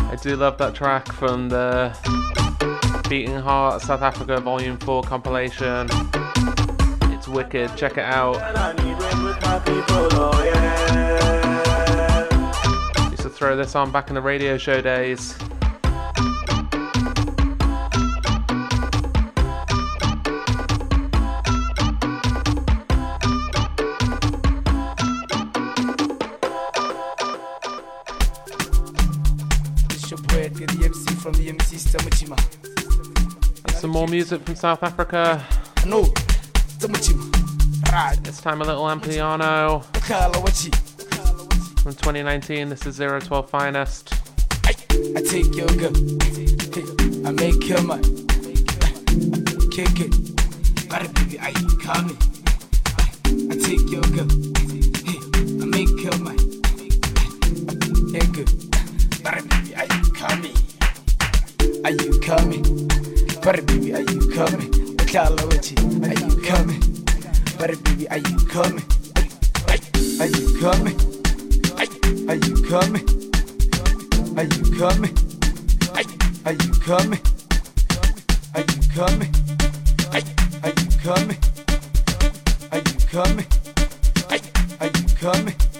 I do love that track from the Beating Heart South Africa Volume 4 compilation. It's wicked. Check it out. Used to throw this on back in the radio show days. Some more music from South Africa. No. This time a little Amapiano. Kala From 2019, this is 012 Finest. I take your girl. I make your man. Kick it. But baby, I call me. I take your girl. I make your man. Yeah, good. But baby, are you coming? Are you coming? But baby, are you coming? Kala Wachi. Are you coming? But baby, are you coming? Are you coming? Are you coming? Are you coming? Are you coming? Are you coming? Are you coming? Are you coming? Are you coming?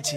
বলছি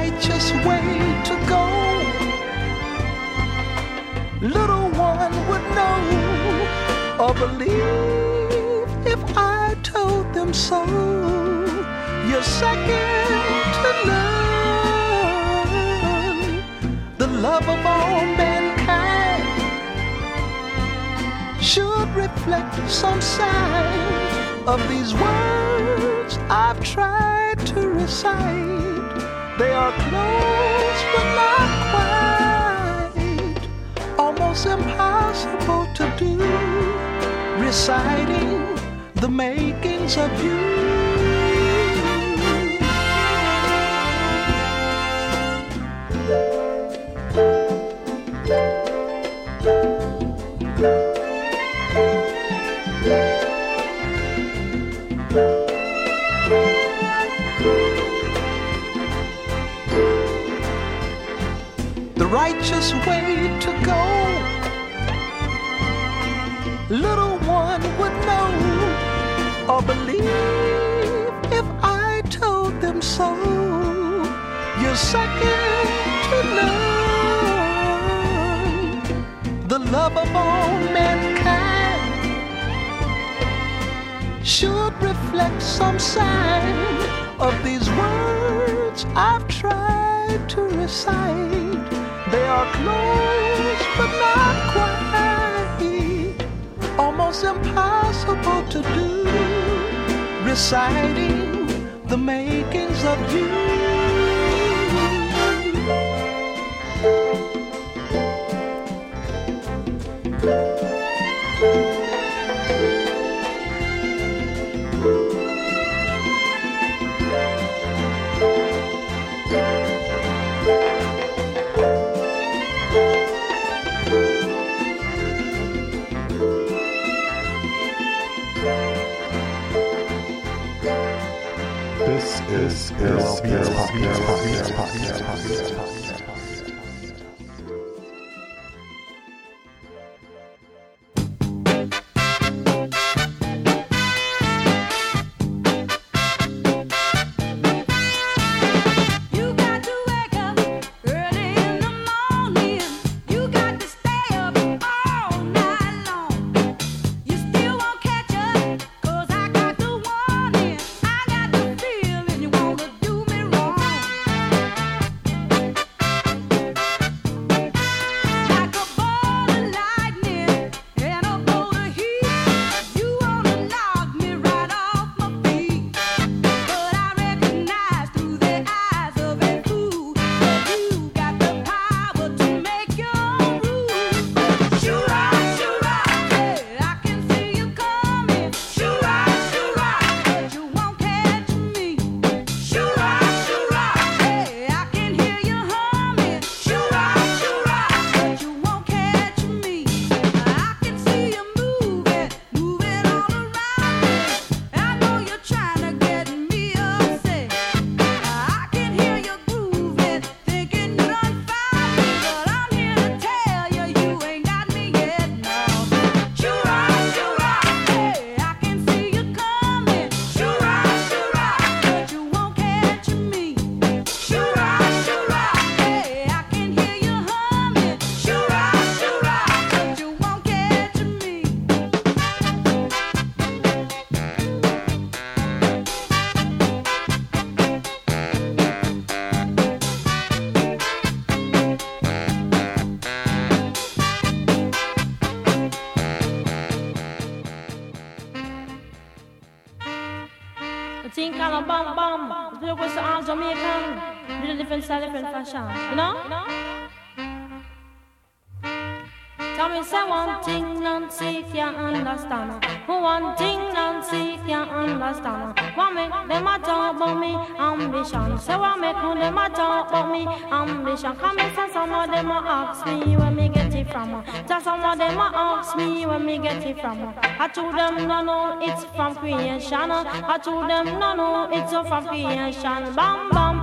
righteous way to go. Little one would know or believe if I told them so. You're second to none. The love of all mankind should reflect some sign of these words I've tried to recite. They are close but not quite, almost impossible to do. Reciting the makings of you. sunshine, you know? Tell me, say one thing, Nancy, if you understand. One thing, Nancy, if you understand. What me them a talk about me ambition? Say what make them a talk about me ambition? Come and some of them a ask me where me get it from. Just some of them a ask me where me get it from. I told them no, no, it's from creation. I told them no, no, it's from creation. Bam, bam.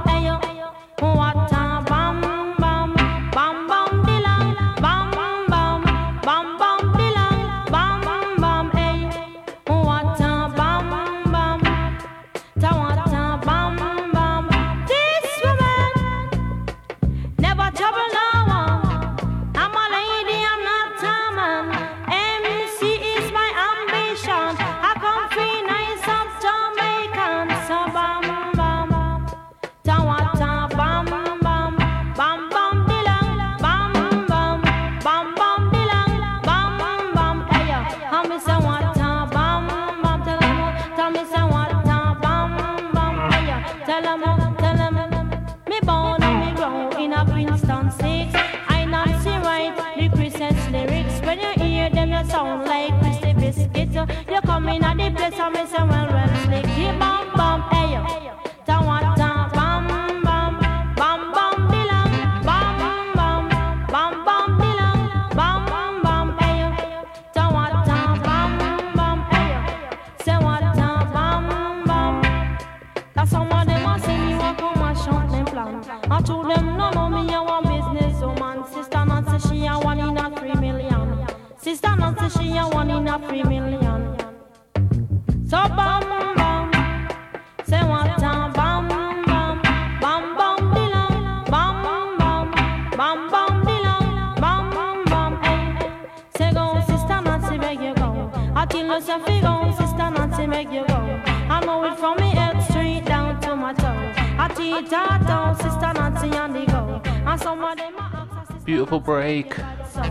break. That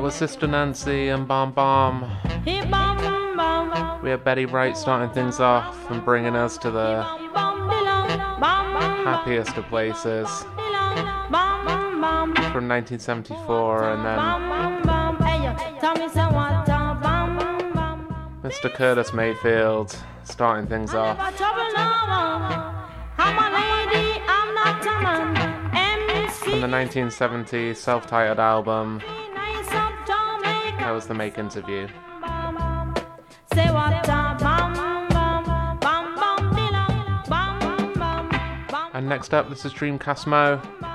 was Sister Nancy and Bam Bam. We have Betty Wright starting things off and bringing us to the happiest of places from 1974 and then Mr. Curtis Mayfield starting things off. the 1970 self titled album. That was the Make interview. And next up, this is Dreamcast Mo.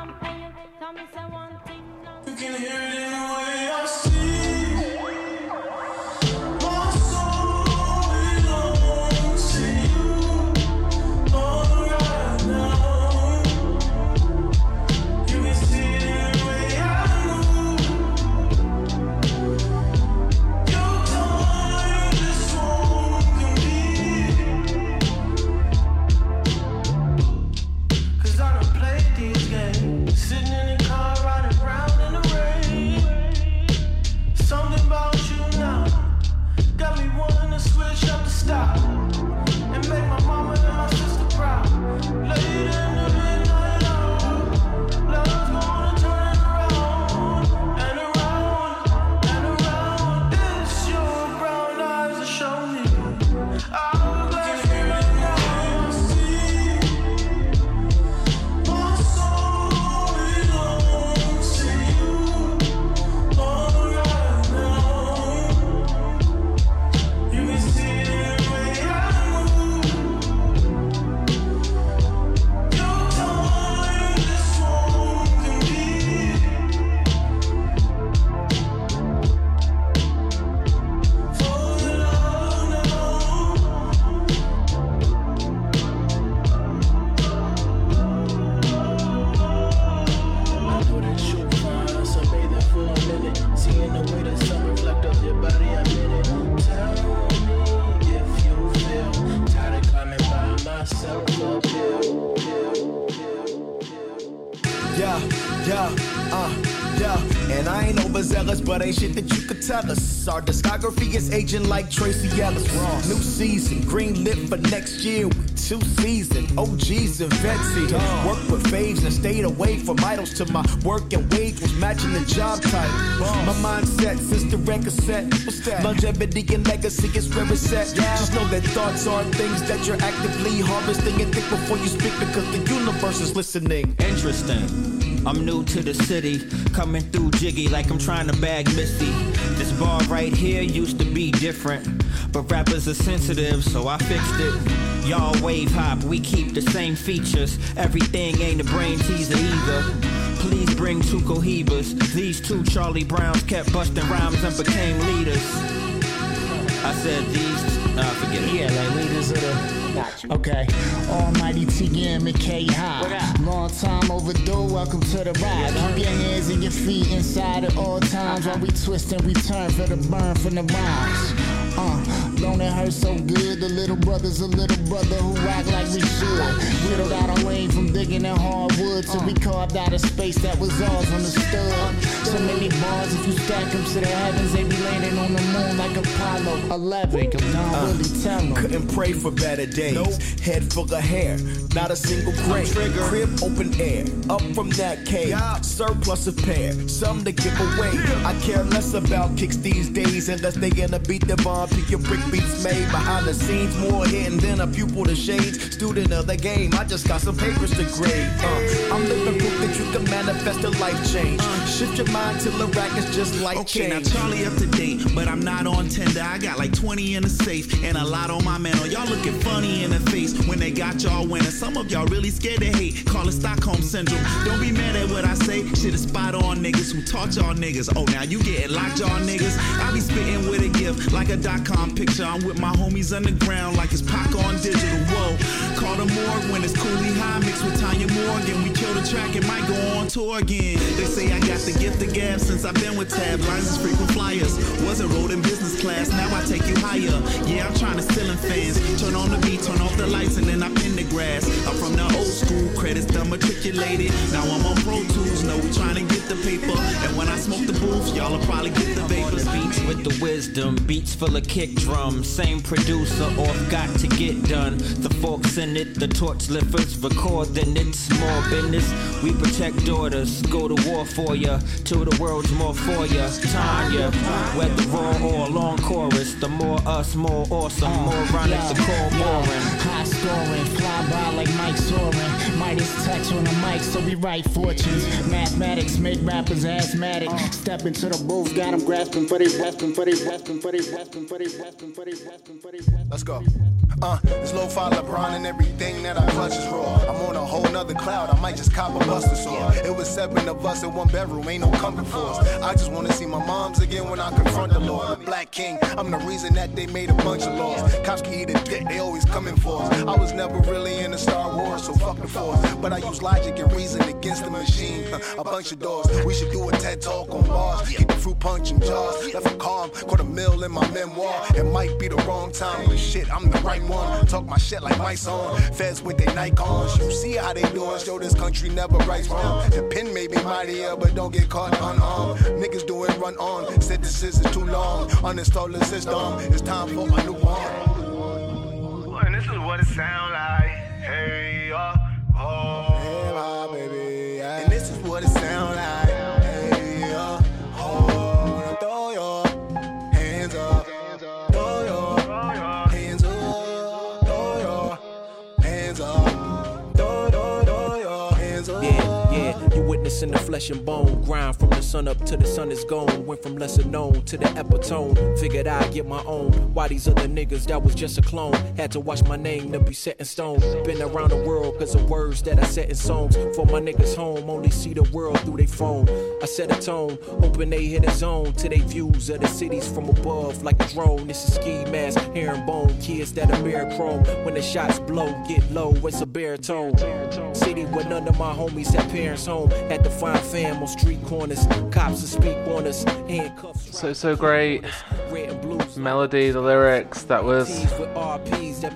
Aging like Tracee Ellis. New season, green lit for next year. We two season, OGs and vetsy. Work with faves and stayed away from idols till my work and wage was matching the job title. My mindset since the record set. Longevity and legacy is where it's at. Just know that thoughts are things that you're actively harvesting and think before you speak because the universe is listening. Interesting. I'm new to the city, coming through jiggy like I'm trying to bag Missy. This bar right here used to be different, but rappers are sensitive, so I fixed it. Y'all wave hop, we keep the same features. Everything ain't a brain teaser either. Please bring two cohibas. These two Charlie Browns kept busting rhymes and became leaders. I said these, nah, forget it. Yeah, like leaders of the. Okay. Almighty TM and K High. Long time overdue, welcome to the ride. Keep your hands and your feet inside at all times while we twist and we turn for the burn from the rhymes. Uh, don't it hurt so good? The little brother's a little brother who act like we should. Whittled out our lane from digging in hardwood till we carved out a space that was ours on the stud. So many bars, if you stack them to the heavens, they be landing on the moon like Apollo 11. Cause I don't really tell. Couldn't pray for better days. Head full of hair, not a single gray. Crib open air, up from that cave. Surplus of pair, some to give away. I care less about kicks these days unless they gonna beat the bomb. Pick your brick beats made behind the scenes, more hidden than a pupil to shades. Student of the game, I just got some papers to grade. Uh, I'm living proof that you can manifest a life change. Shift your mind till the rack is just like Okay, now. Charlie up to date, but I'm not on Tinder. I got like 20 in the safe and a lot on my mantle. Y'all looking funny in the face when they got y'all winning. Some of y'all really scared to hate. Call it Stockholm syndrome. Don't be mad at what I say. Shit is spot on niggas who taught y'all niggas. Oh, now you getting locked, y'all niggas. I be spitting with a gift like a dot com picture. I'm with my homies underground like it's Pac on digital. Whoa, call the morgue when it's Cooley High mixed with Tanya Morgan. We kill the track and might go on tour again. They say I got the gift of gab since I've been with Tab. Lines is frequent flyers. Wasn't rode in business class, now I take you higher. Yeah, I'm trying to steal in fans. Turn on the beat, turn off the lights, and then I pin the grass. I'm from the old school, credits done matriculated. Now I'm on Pro Tools, know we trying to get the paper. And when I smoke the booth, y'all will probably get the vapors. Beats with the wisdom, beats full of kick drums. Same producer, off got to get done. The forks in it, the torch lifters, record then it's more business. We protect daughters, go to war for ya, till the world's more for ya. Tanya, whether raw or long chorus, the more us, more awesome, uh, more ironic, the core boring. High scoring, fly by like Mike Soren. Midas touch on the mic, so we write fortunes. Mathematics make rappers asthmatic. Uh. Step into the booth, got them grasping for they grasping for they grasping for they grasping for they grasping for they grasping for they Let's go. Uh, it's low fi LeBron and everything that I clutch is raw. I'm on a whole nother cloud, I might just cop a buster sword. It was seven of us in one bedroom, ain't no comfort for us. I just wanna see my moms again when I confront the Lord. Black King, I'm the reason that they made a bunch of laws. Cops can eat a dick, they always coming for us. I was never really in into Star Wars, so fuck the force. But I use logic and reason against the machine. a bunch of doors. We should do a TED talk on bars. Keep the fruit punch and jaws. Left them calm, caught a mill in my memoir. It might be the wrong time, but shit, I'm the right one. Talk my shit like my song. Feds with their Nikons. You see how they doing, show this country never rights wrong. The pen may be mightier, but don't get caught unarmed. Niggas do it run on. Sentences is too long. Uninstall the system. It's time for a new one. And this is what it sound like. Hey, witnessing the flesh and bone grind from the sun up to the sun is gone. Went from lesser known to the epitome. Figured I'd get my own. Why these other niggas that was just a clone? Had to watch my name to be set in stone. Been around the world cause of words that I set in songs. For my niggas home, only see the world through their phone. I set a tone, hoping they hit a zone to they views of the cities from above like a drone. This is ski mask, hair and bone. Kids that are mirror chrome. When the shots blow, get low, it's a baritone. City where none of my homies had parents home. Had to find fam on street corners. Cops to speak on us. Handcuffs. So so great. Melody, the lyrics. That was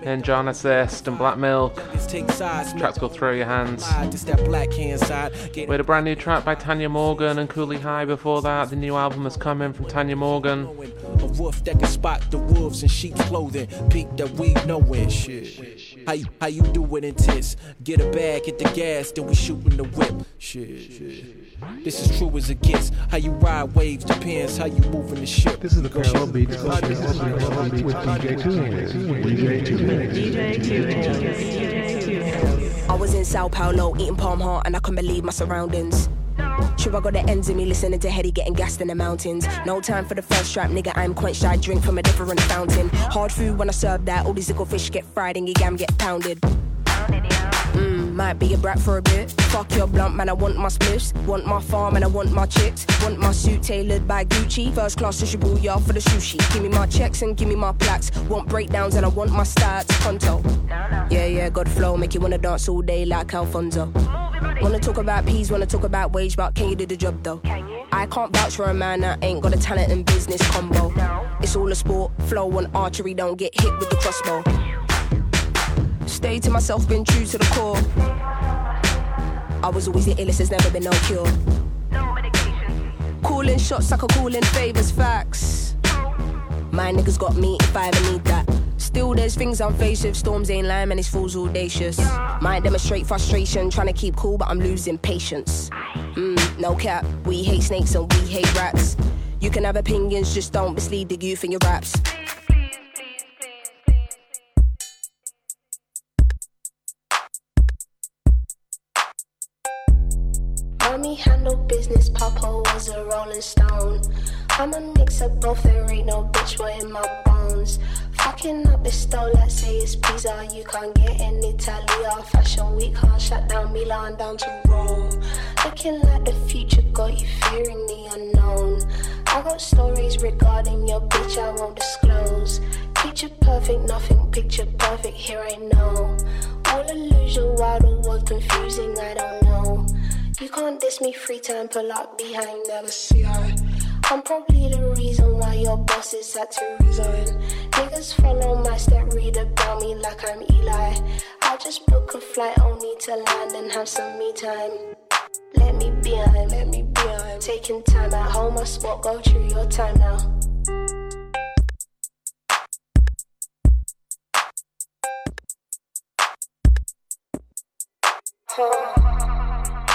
and John Assist and Black Milk. Track's called Throw Your Hands. Just that black hand side. Get We had a brand new track by Tanya Morgan and Cooley High before that. The new album is coming from Tanya Morgan. a wolf that can spot the wolves in sheep's clothing. Peak that we knowin' shit. How you, how you do it intense? Get a bag, hit the gas, then we shootin' the whip. Shit, shit. This is true as it gets. How you ride waves depends how you moving the ship. This is the Parallel Beats podcast with DJ Two Hands. DJ Two DJ Two I was in Sao Paulo eating palm heart and I couldn't believe my surroundings. Sure, I got the ends of me listening to Hetty getting gassed in the mountains. No time for the first strap, nigga. I'm quenched. I drink from a different fountain. Hard food when I serve that. All these little fish get fried and your gam get pounded. Might be a brat for a bit. Fuck your blunt, man. I want my spliffs. Want my farm and I want my chicks. Want my suit tailored by Gucci. First class sushi booyah for the sushi. Give me my checks and give me my plaques. Want breakdowns and I want my stats. Pronto. Yeah, yeah, good flow. Make you wanna dance all day like Alfonso. Wanna talk about peas, wanna talk about wage, but can you do the job though? I can't vouch for a man that ain't got a talent and business combo. It's all a sport, flow and archery, don't get hit with the crossbow. Stay to myself, been true to the core. I was always the illest, there's never been no cure. Calling shots like a calling favors, facts. My niggas got me if I ever need that. Still, there's things I'm faced with. Storms ain't lying, and it's fools audacious. Might demonstrate frustration, trying to keep cool, but I'm losing patience. Mm, no cap, we hate snakes and we hate rats. You can have opinions, just don't mislead the youth in your raps. Mommy handled business, Papa was a rolling stone. I'm a mix of both, there ain't no bitch boy in my bones. Fucking up this stole, let's say it's pizza. You can't get in Italy or fashion week, can't shut down Milan down to Rome. Looking like the future got you fearing the unknown. I got stories regarding your bitch, I won't disclose. Picture perfect, nothing picture perfect, here I know. All illusion, the world confusing, I don't. You can't diss me free time, pull up behind, never see I. I'm probably the reason why your bosses had to resign. Niggas follow my step, read about me like I'm Eli. I'll just book a flight only to land and have some me time. Let me be on, let me be on. Taking time at home, I spot, go through your time now.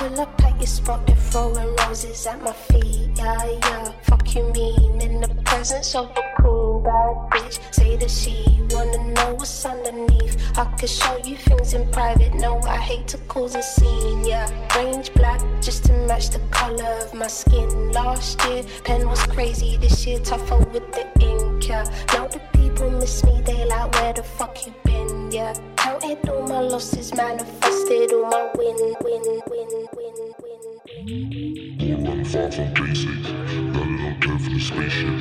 Pull up at your spot, they're throwing roses at my feet. Yeah, yeah. Fuck you mean in the presence of a cool bad bitch. Say that she wanna know what's underneath. I could show you things in private. No, I hate to cause a scene. Yeah, range black just to match the color of my skin. Last year, pen was crazy. This year, tougher with the ink. Yeah, now the people miss me. They like, where the fuck you been? Yeah, counted all my losses, manifested all my win, win, win, win, win. All run far from basic. Landed on Earth in a spaceship.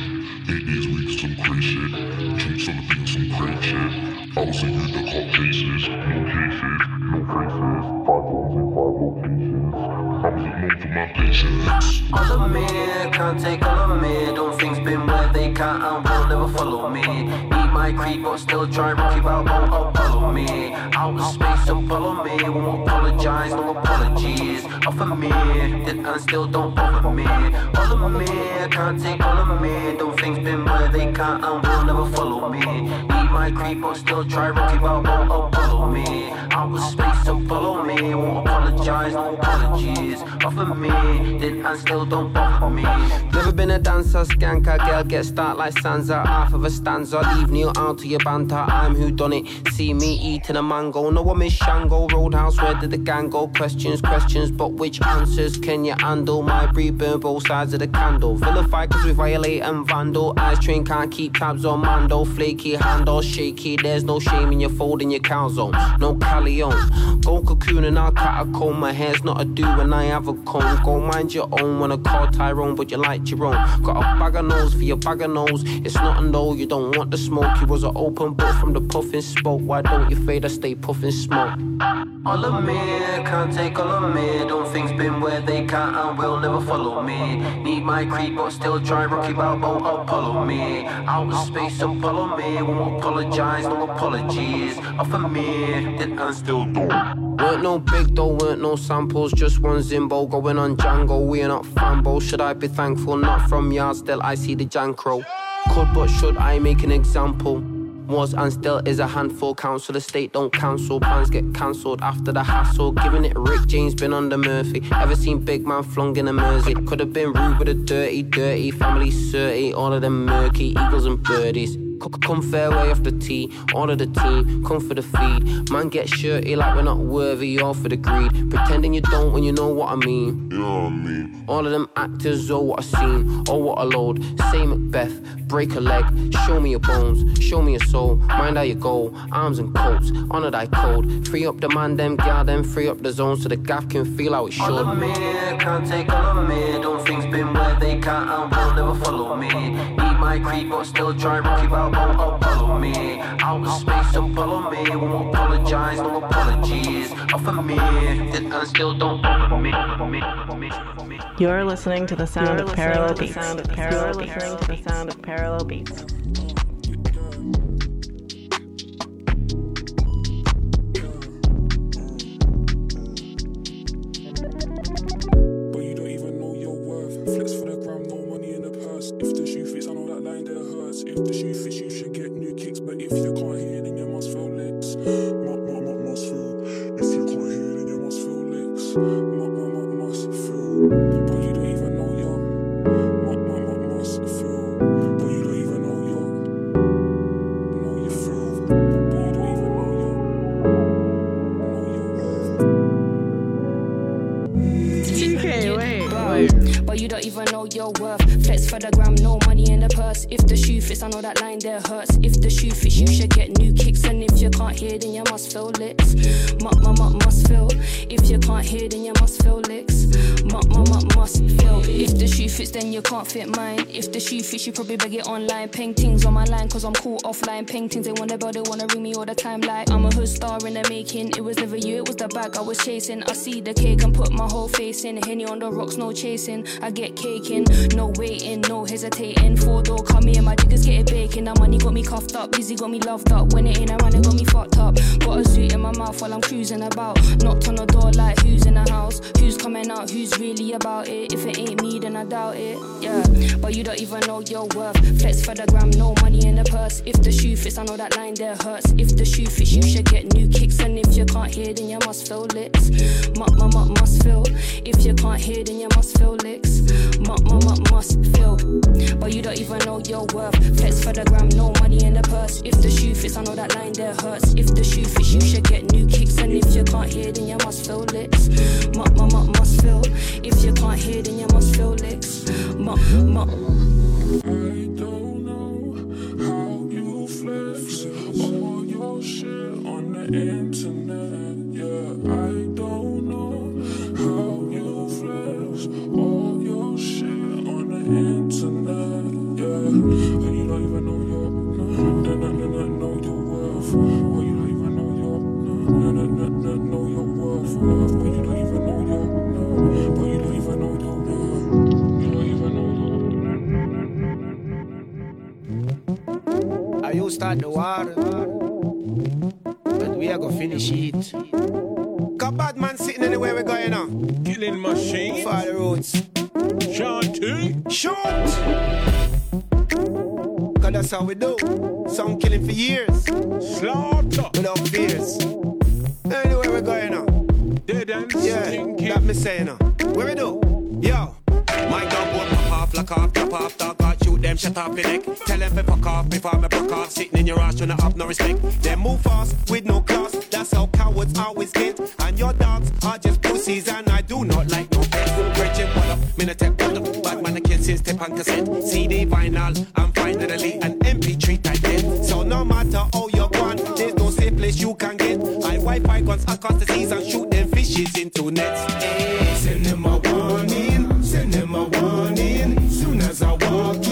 Eight days a week, some crazy shit. Chunks on the beat, some crazy shit. I was in the caught cases. No cases, no faces. Five bombs in five locations. Known for my patience. All of me, can't take all of me. Don't things been where they can't and will never follow me. Eat my creep, but still try Rocky Balboa, oh, follow me. Outer space, don't follow me. Won't apologize, no apologies. Offer me, did and still don't bother me. All of me, can't take all of me. Don't things been where they can't and will never follow me. My creep, but still try Rocky Balboa, oh, follow me. Outer space, don't follow me. Won't apologize, no apologies. Offer me, did and still don't bother me. Never been a dancer, skanker, girl get start like Sansa. Half of a stanza, leave Neil out to your banter. I'm who done it. See me eating a mango. No one miss Shango. Roadhouse, where did the gang go? Questions, questions, but which answers can you handle? My breed burn both sides of the candle. Vilify cause we violate and vandal. Eyes train can't keep tabs on Mando. Flaky, hand all shaky. There's no shame in your folding your cow zone. No Calion. Go cocoon and I'll catacomb. My hair's not a do when I have a comb. Go mind your own when I call Tyrone, but you like your own. Got a bag of nose for your bag of nose. It's not a no, you don't want the smoke. You was an open book from the puffin' smoke. Why don't you fade? I stay puffin' smoke. All of me, can't take all of me. Don't things been where they can't and will never follow me. Need my creep, but still try Rocky Balboa, follow me. Outer space, don't follow me. Won't apologize, no apologies. Offer me, then I still don't. Weren't no big though, weren't no samples, just one Zimbo going on Django. We're not fanbo. Should I be thankful? Not from yard, still I see the Jankro. Could but should I make an example? Was and still is a handful. Council estate don't cancel. Plans get cancelled after the hassle. Giving it Rick James been under Murphy. Ever seen big man flung in a Mersey? Could have been rude with a dirty, dirty family, dirty. All of them murky eagles and birdies. C- Come fair way off the tee, all of the team, come for the feed. Man get shirty like we're not worthy, all for the greed. Pretending you don't when you know what I mean. You know what I mean? All of them actors, oh what a scene, oh what a load. Say Macbeth, break a leg, show me your bones, show me your soul. Mind how you go, arms and coats, honor thy code. Free up the man, them gal, them free up the zone so the gaff can feel how it should. All should. of me, can't take all of me. Don't things been where they can't and will never follow me. Eat my creed, but still try Rocky Balboa, oh, oh, follow me. Out of space, don't follow me. Won't apologize, no apologies. Offer me, then and still don't offer me. You're listening to the sound You're of parallel beats. the sound of parallel You're listening to the sound of parallel beats. Hurts. If the shoe fits, you should get new kicks. But if you can't hear, then you must feel licks. Mu- mu- mu- must feel. If you can't hear, then you must feel licks. Mu- mu- mu- must feel. But you don't even know your. mu- mu- mu- must feel. But you don't even know your. You don't even know your worth. Flex for the gram, no money in the purse. If the shoe fits, I know that line there hurts. If the shoe fits, you should get new kicks. And if you can't hear, then you must feel licks. Muck, muck, muck, must feel. If you can't hear, then you must feel licks. Muck, muck, muck, must feel. If the shoe fits, then you can't fit mine. If the shoe fits, you probably beg it online. Paintings on my line, cause I'm cool offline. Paintings, they wanna build, they wanna ring me all the time. Like, I'm a hood star in the making. It was never you, it was the bag I was chasing. I see the cake and put my whole face in. Henny on the rocks, no chasing. I get caking, no waiting, no hesitating. Four door come here, my jiggers get it baking. That money got me cuffed up, busy got me loved up. When it ain't around, it got me fucked up. Got a suit in my mouth while I'm cruising about. Knocked on the door like who's in the house, who's coming out, who's really about it. If it ain't me, then I doubt it. Yeah, but you don't even know your worth. Flex for the gram, no money in the purse. If the shoe fits, I know that line there hurts. If the shoe fits, you should get new kicks. And if you can't hear, then you must feel licks. Muck, muck, muck, must feel. If you can't hear, then you must feel licks. Muck, muck, must feel. But you don't even know your worth. Flex for the gram, no money in the purse. If the shoe fits, I know that line there hurts. If the shoe fits, you should get new kicks. And if you can't hear, then you must feel licks. Muck, muck, must feel. If you can't hear, then you must feel licks. Muck, muck. I don't know how you flex all your shit on the internet. You start the war, but we are gonna finish it. Got bad man sitting anywhere we're going on. Killing machine. For the roots. Sean T. Shoot! Cause that's how we do. Some killing for years. Slaughter. Without fears. Anywhere we're going on. Dead and Yeah, stinking. that me saying now. Where we do? Yo. My dog won't pop off, lock off, top off, dog them, shut off your neck. Tell them to fuck off before me fuck off. Sitting in your ass, trying to have no respect. Them move fast with no class. That's how cowards always get. And your dogs are just pussies, and I do not like no pets. Virgin, what up? Me no take up. Bad man, I can't since tape and cassette. CD, vinyl, I'm finally an MP3 type hit. So no matter how you're gone, there's no safe place you can get. I Wi-Fi guns across the seas and shoot them fishes into nets. Hey, send them a warning, send them a warning. Soon as I walk in,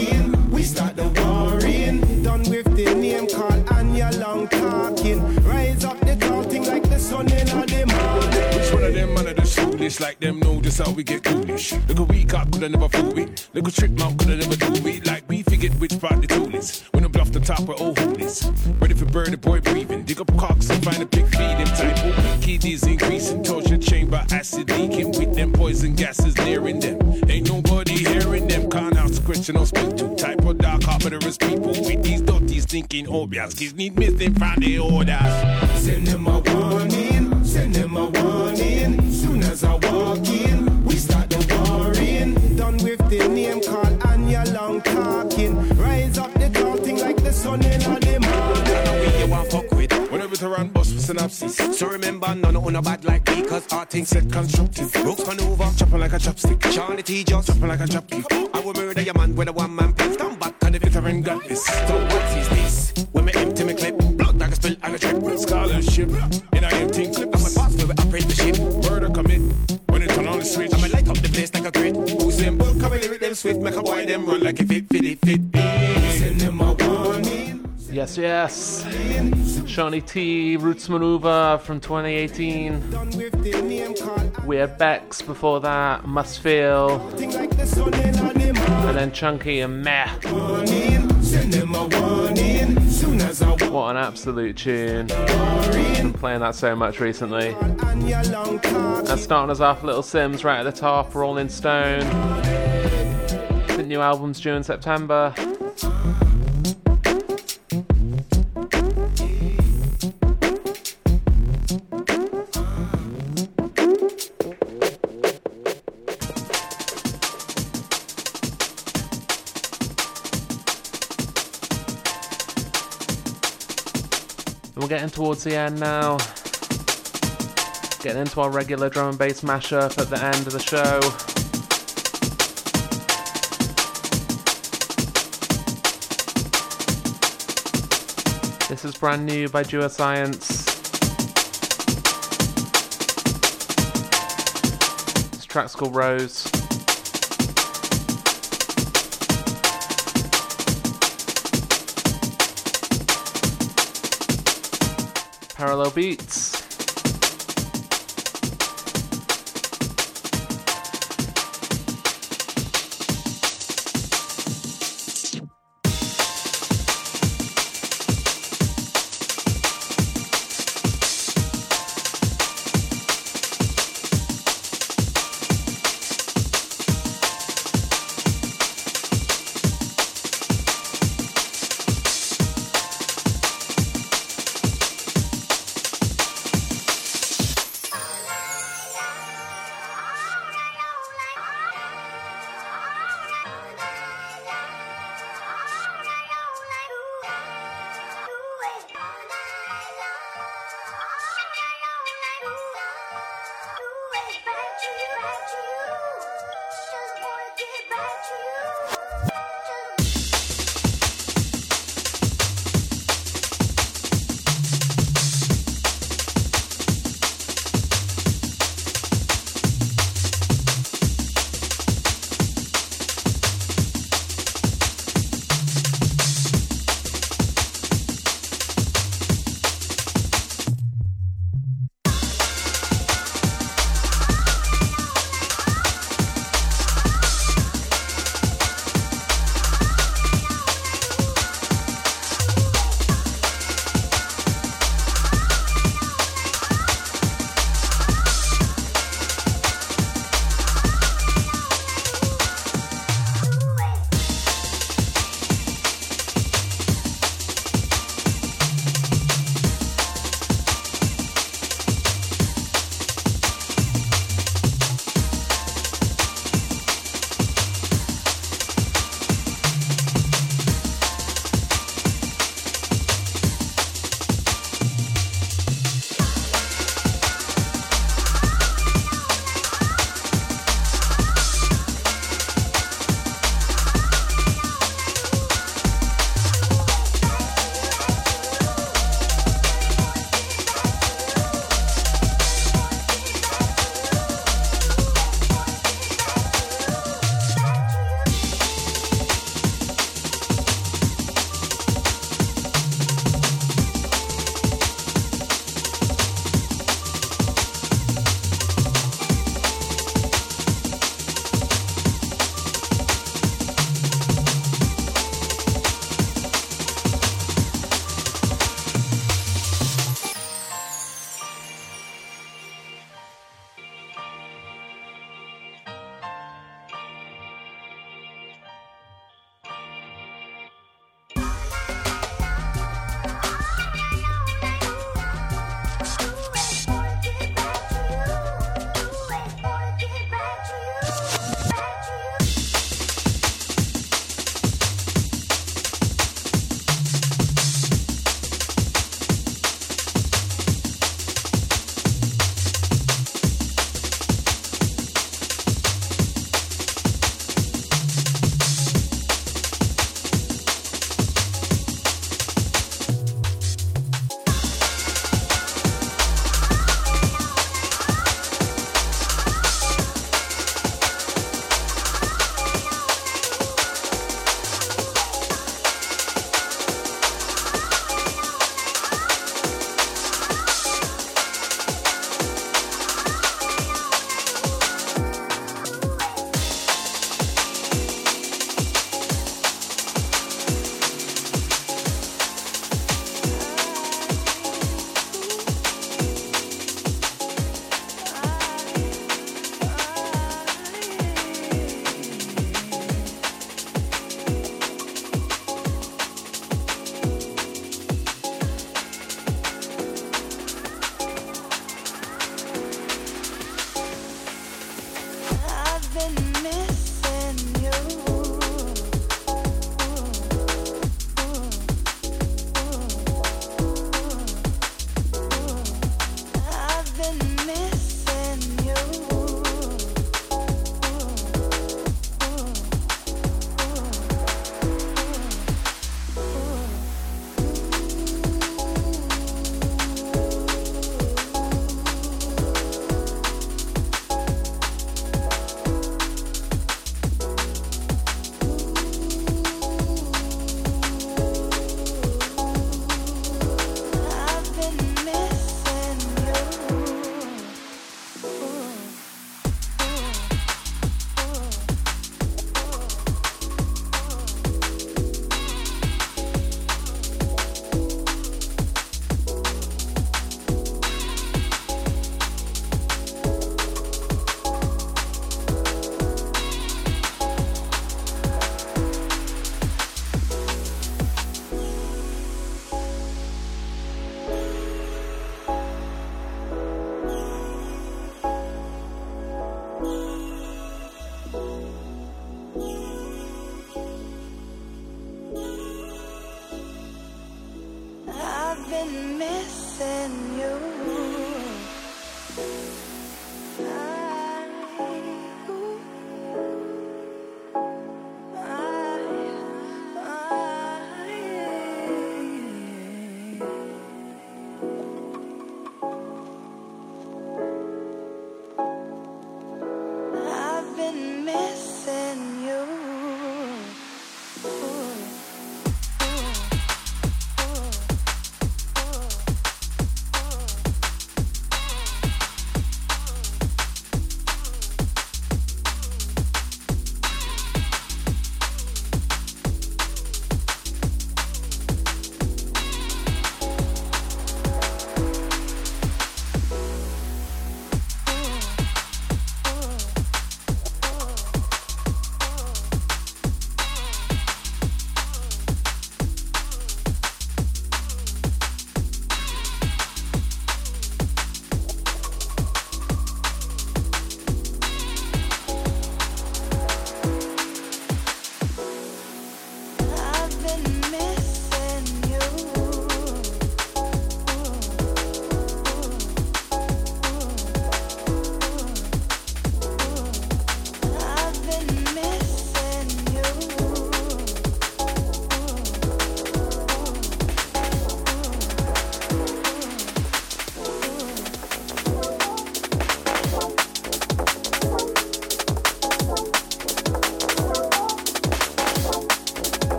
start the warring. Done with the name call and your long talking. Rise up the counting like the sun in the morning. Which one of them man are just foolish, like them know just how we get ghoulish. Look a week up, coulda never fool me. Look a trip out, coulda never do me. Like we figured which part the tool is. When I bluff the top of old hoolies. Ready for bird, the boy breathing. Dig up cocks and find a big feed him type. Kidneys increasing, torture chamber, acid leaking with them poison gases nearing them. Ain't nobody. Can't or speak to type of dark harmonious people with these dirty stinking obias. Kids need missing from the orders. Send them a warning, send them a warning. Soon as I walk in, we start the warring. Done with the name call and your long talking. With. Whenever to run bus for synopsis. So remember, none of una bad like me, cause our things Set constructive. Brooks maneuver. Chopping like a chopstick. Charlie T just Chopping like a chopstick. I will murder your man with a one man. Stand back and if it's a got this. So what is this? When me empty me clip, blood like a spill and a trip. Scholarship in a empty clip. I'm a boss with apprenticeship. Murder commit when it turn on the switch. I'ma light up the place like a grid. Who's bull coming in with them swift? Make a boy them run like if it fit it fit. Send them a warning. Yes, yes. Shawnee T, Roots Manuva from 2018. Done with the name call We had Bex before that, Must Feel, and then Chunky and Meh. What an absolute tune. Been playing that so much recently. And starting us off, Little Simz right at the top, Rolling Stone. The new album's due in September. Getting towards the end now. Getting into our regular drum and bass mashup at the end of the show. This is brand new by Duo Science. This track's called Rose. Parallel Beats.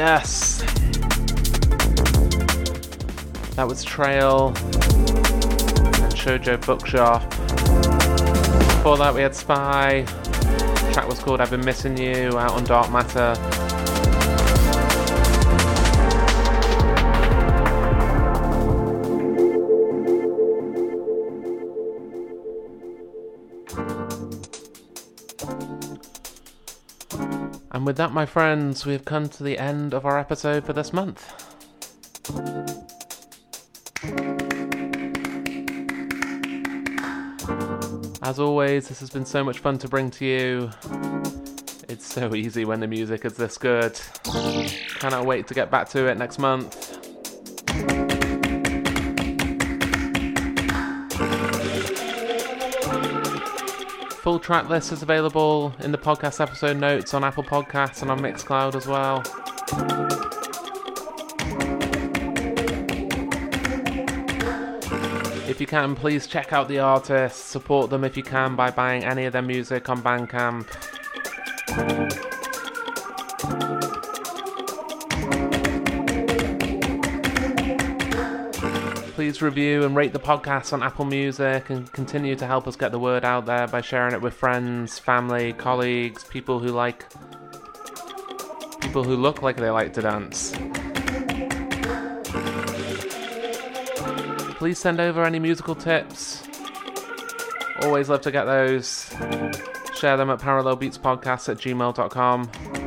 Yes. That was Trail and Shoujo Bookshop. Before that, we had Spy. The track was called I've Been Missing You, out on Dark Matter. That, my friends, we have come to the end of our episode for this month. As always, this has been so much fun to bring to you. It's so easy when the music is this good. Cannot wait to get back to it next month. Full track list is available in the podcast episode notes on Apple Podcasts and on Mixcloud as well. If you can, please check out the artists, support them if you can by buying any of their music on Bandcamp. Review and rate the podcast on Apple Music and continue to help us get the word out there by sharing it with friends, family, colleagues, people who like people who look like they like to dance. Please send over any musical tips. Always love to get those. Share them at parallelbeatspodcast at gmail.com.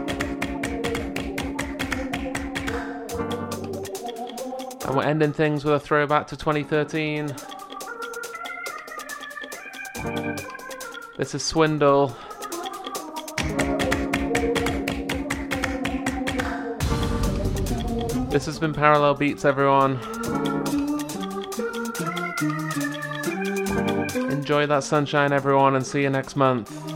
And we're ending things with a throwback to 2013. This is Swindle. This has been Parallel Beats, everyone. Enjoy that sunshine, everyone, and see you next month.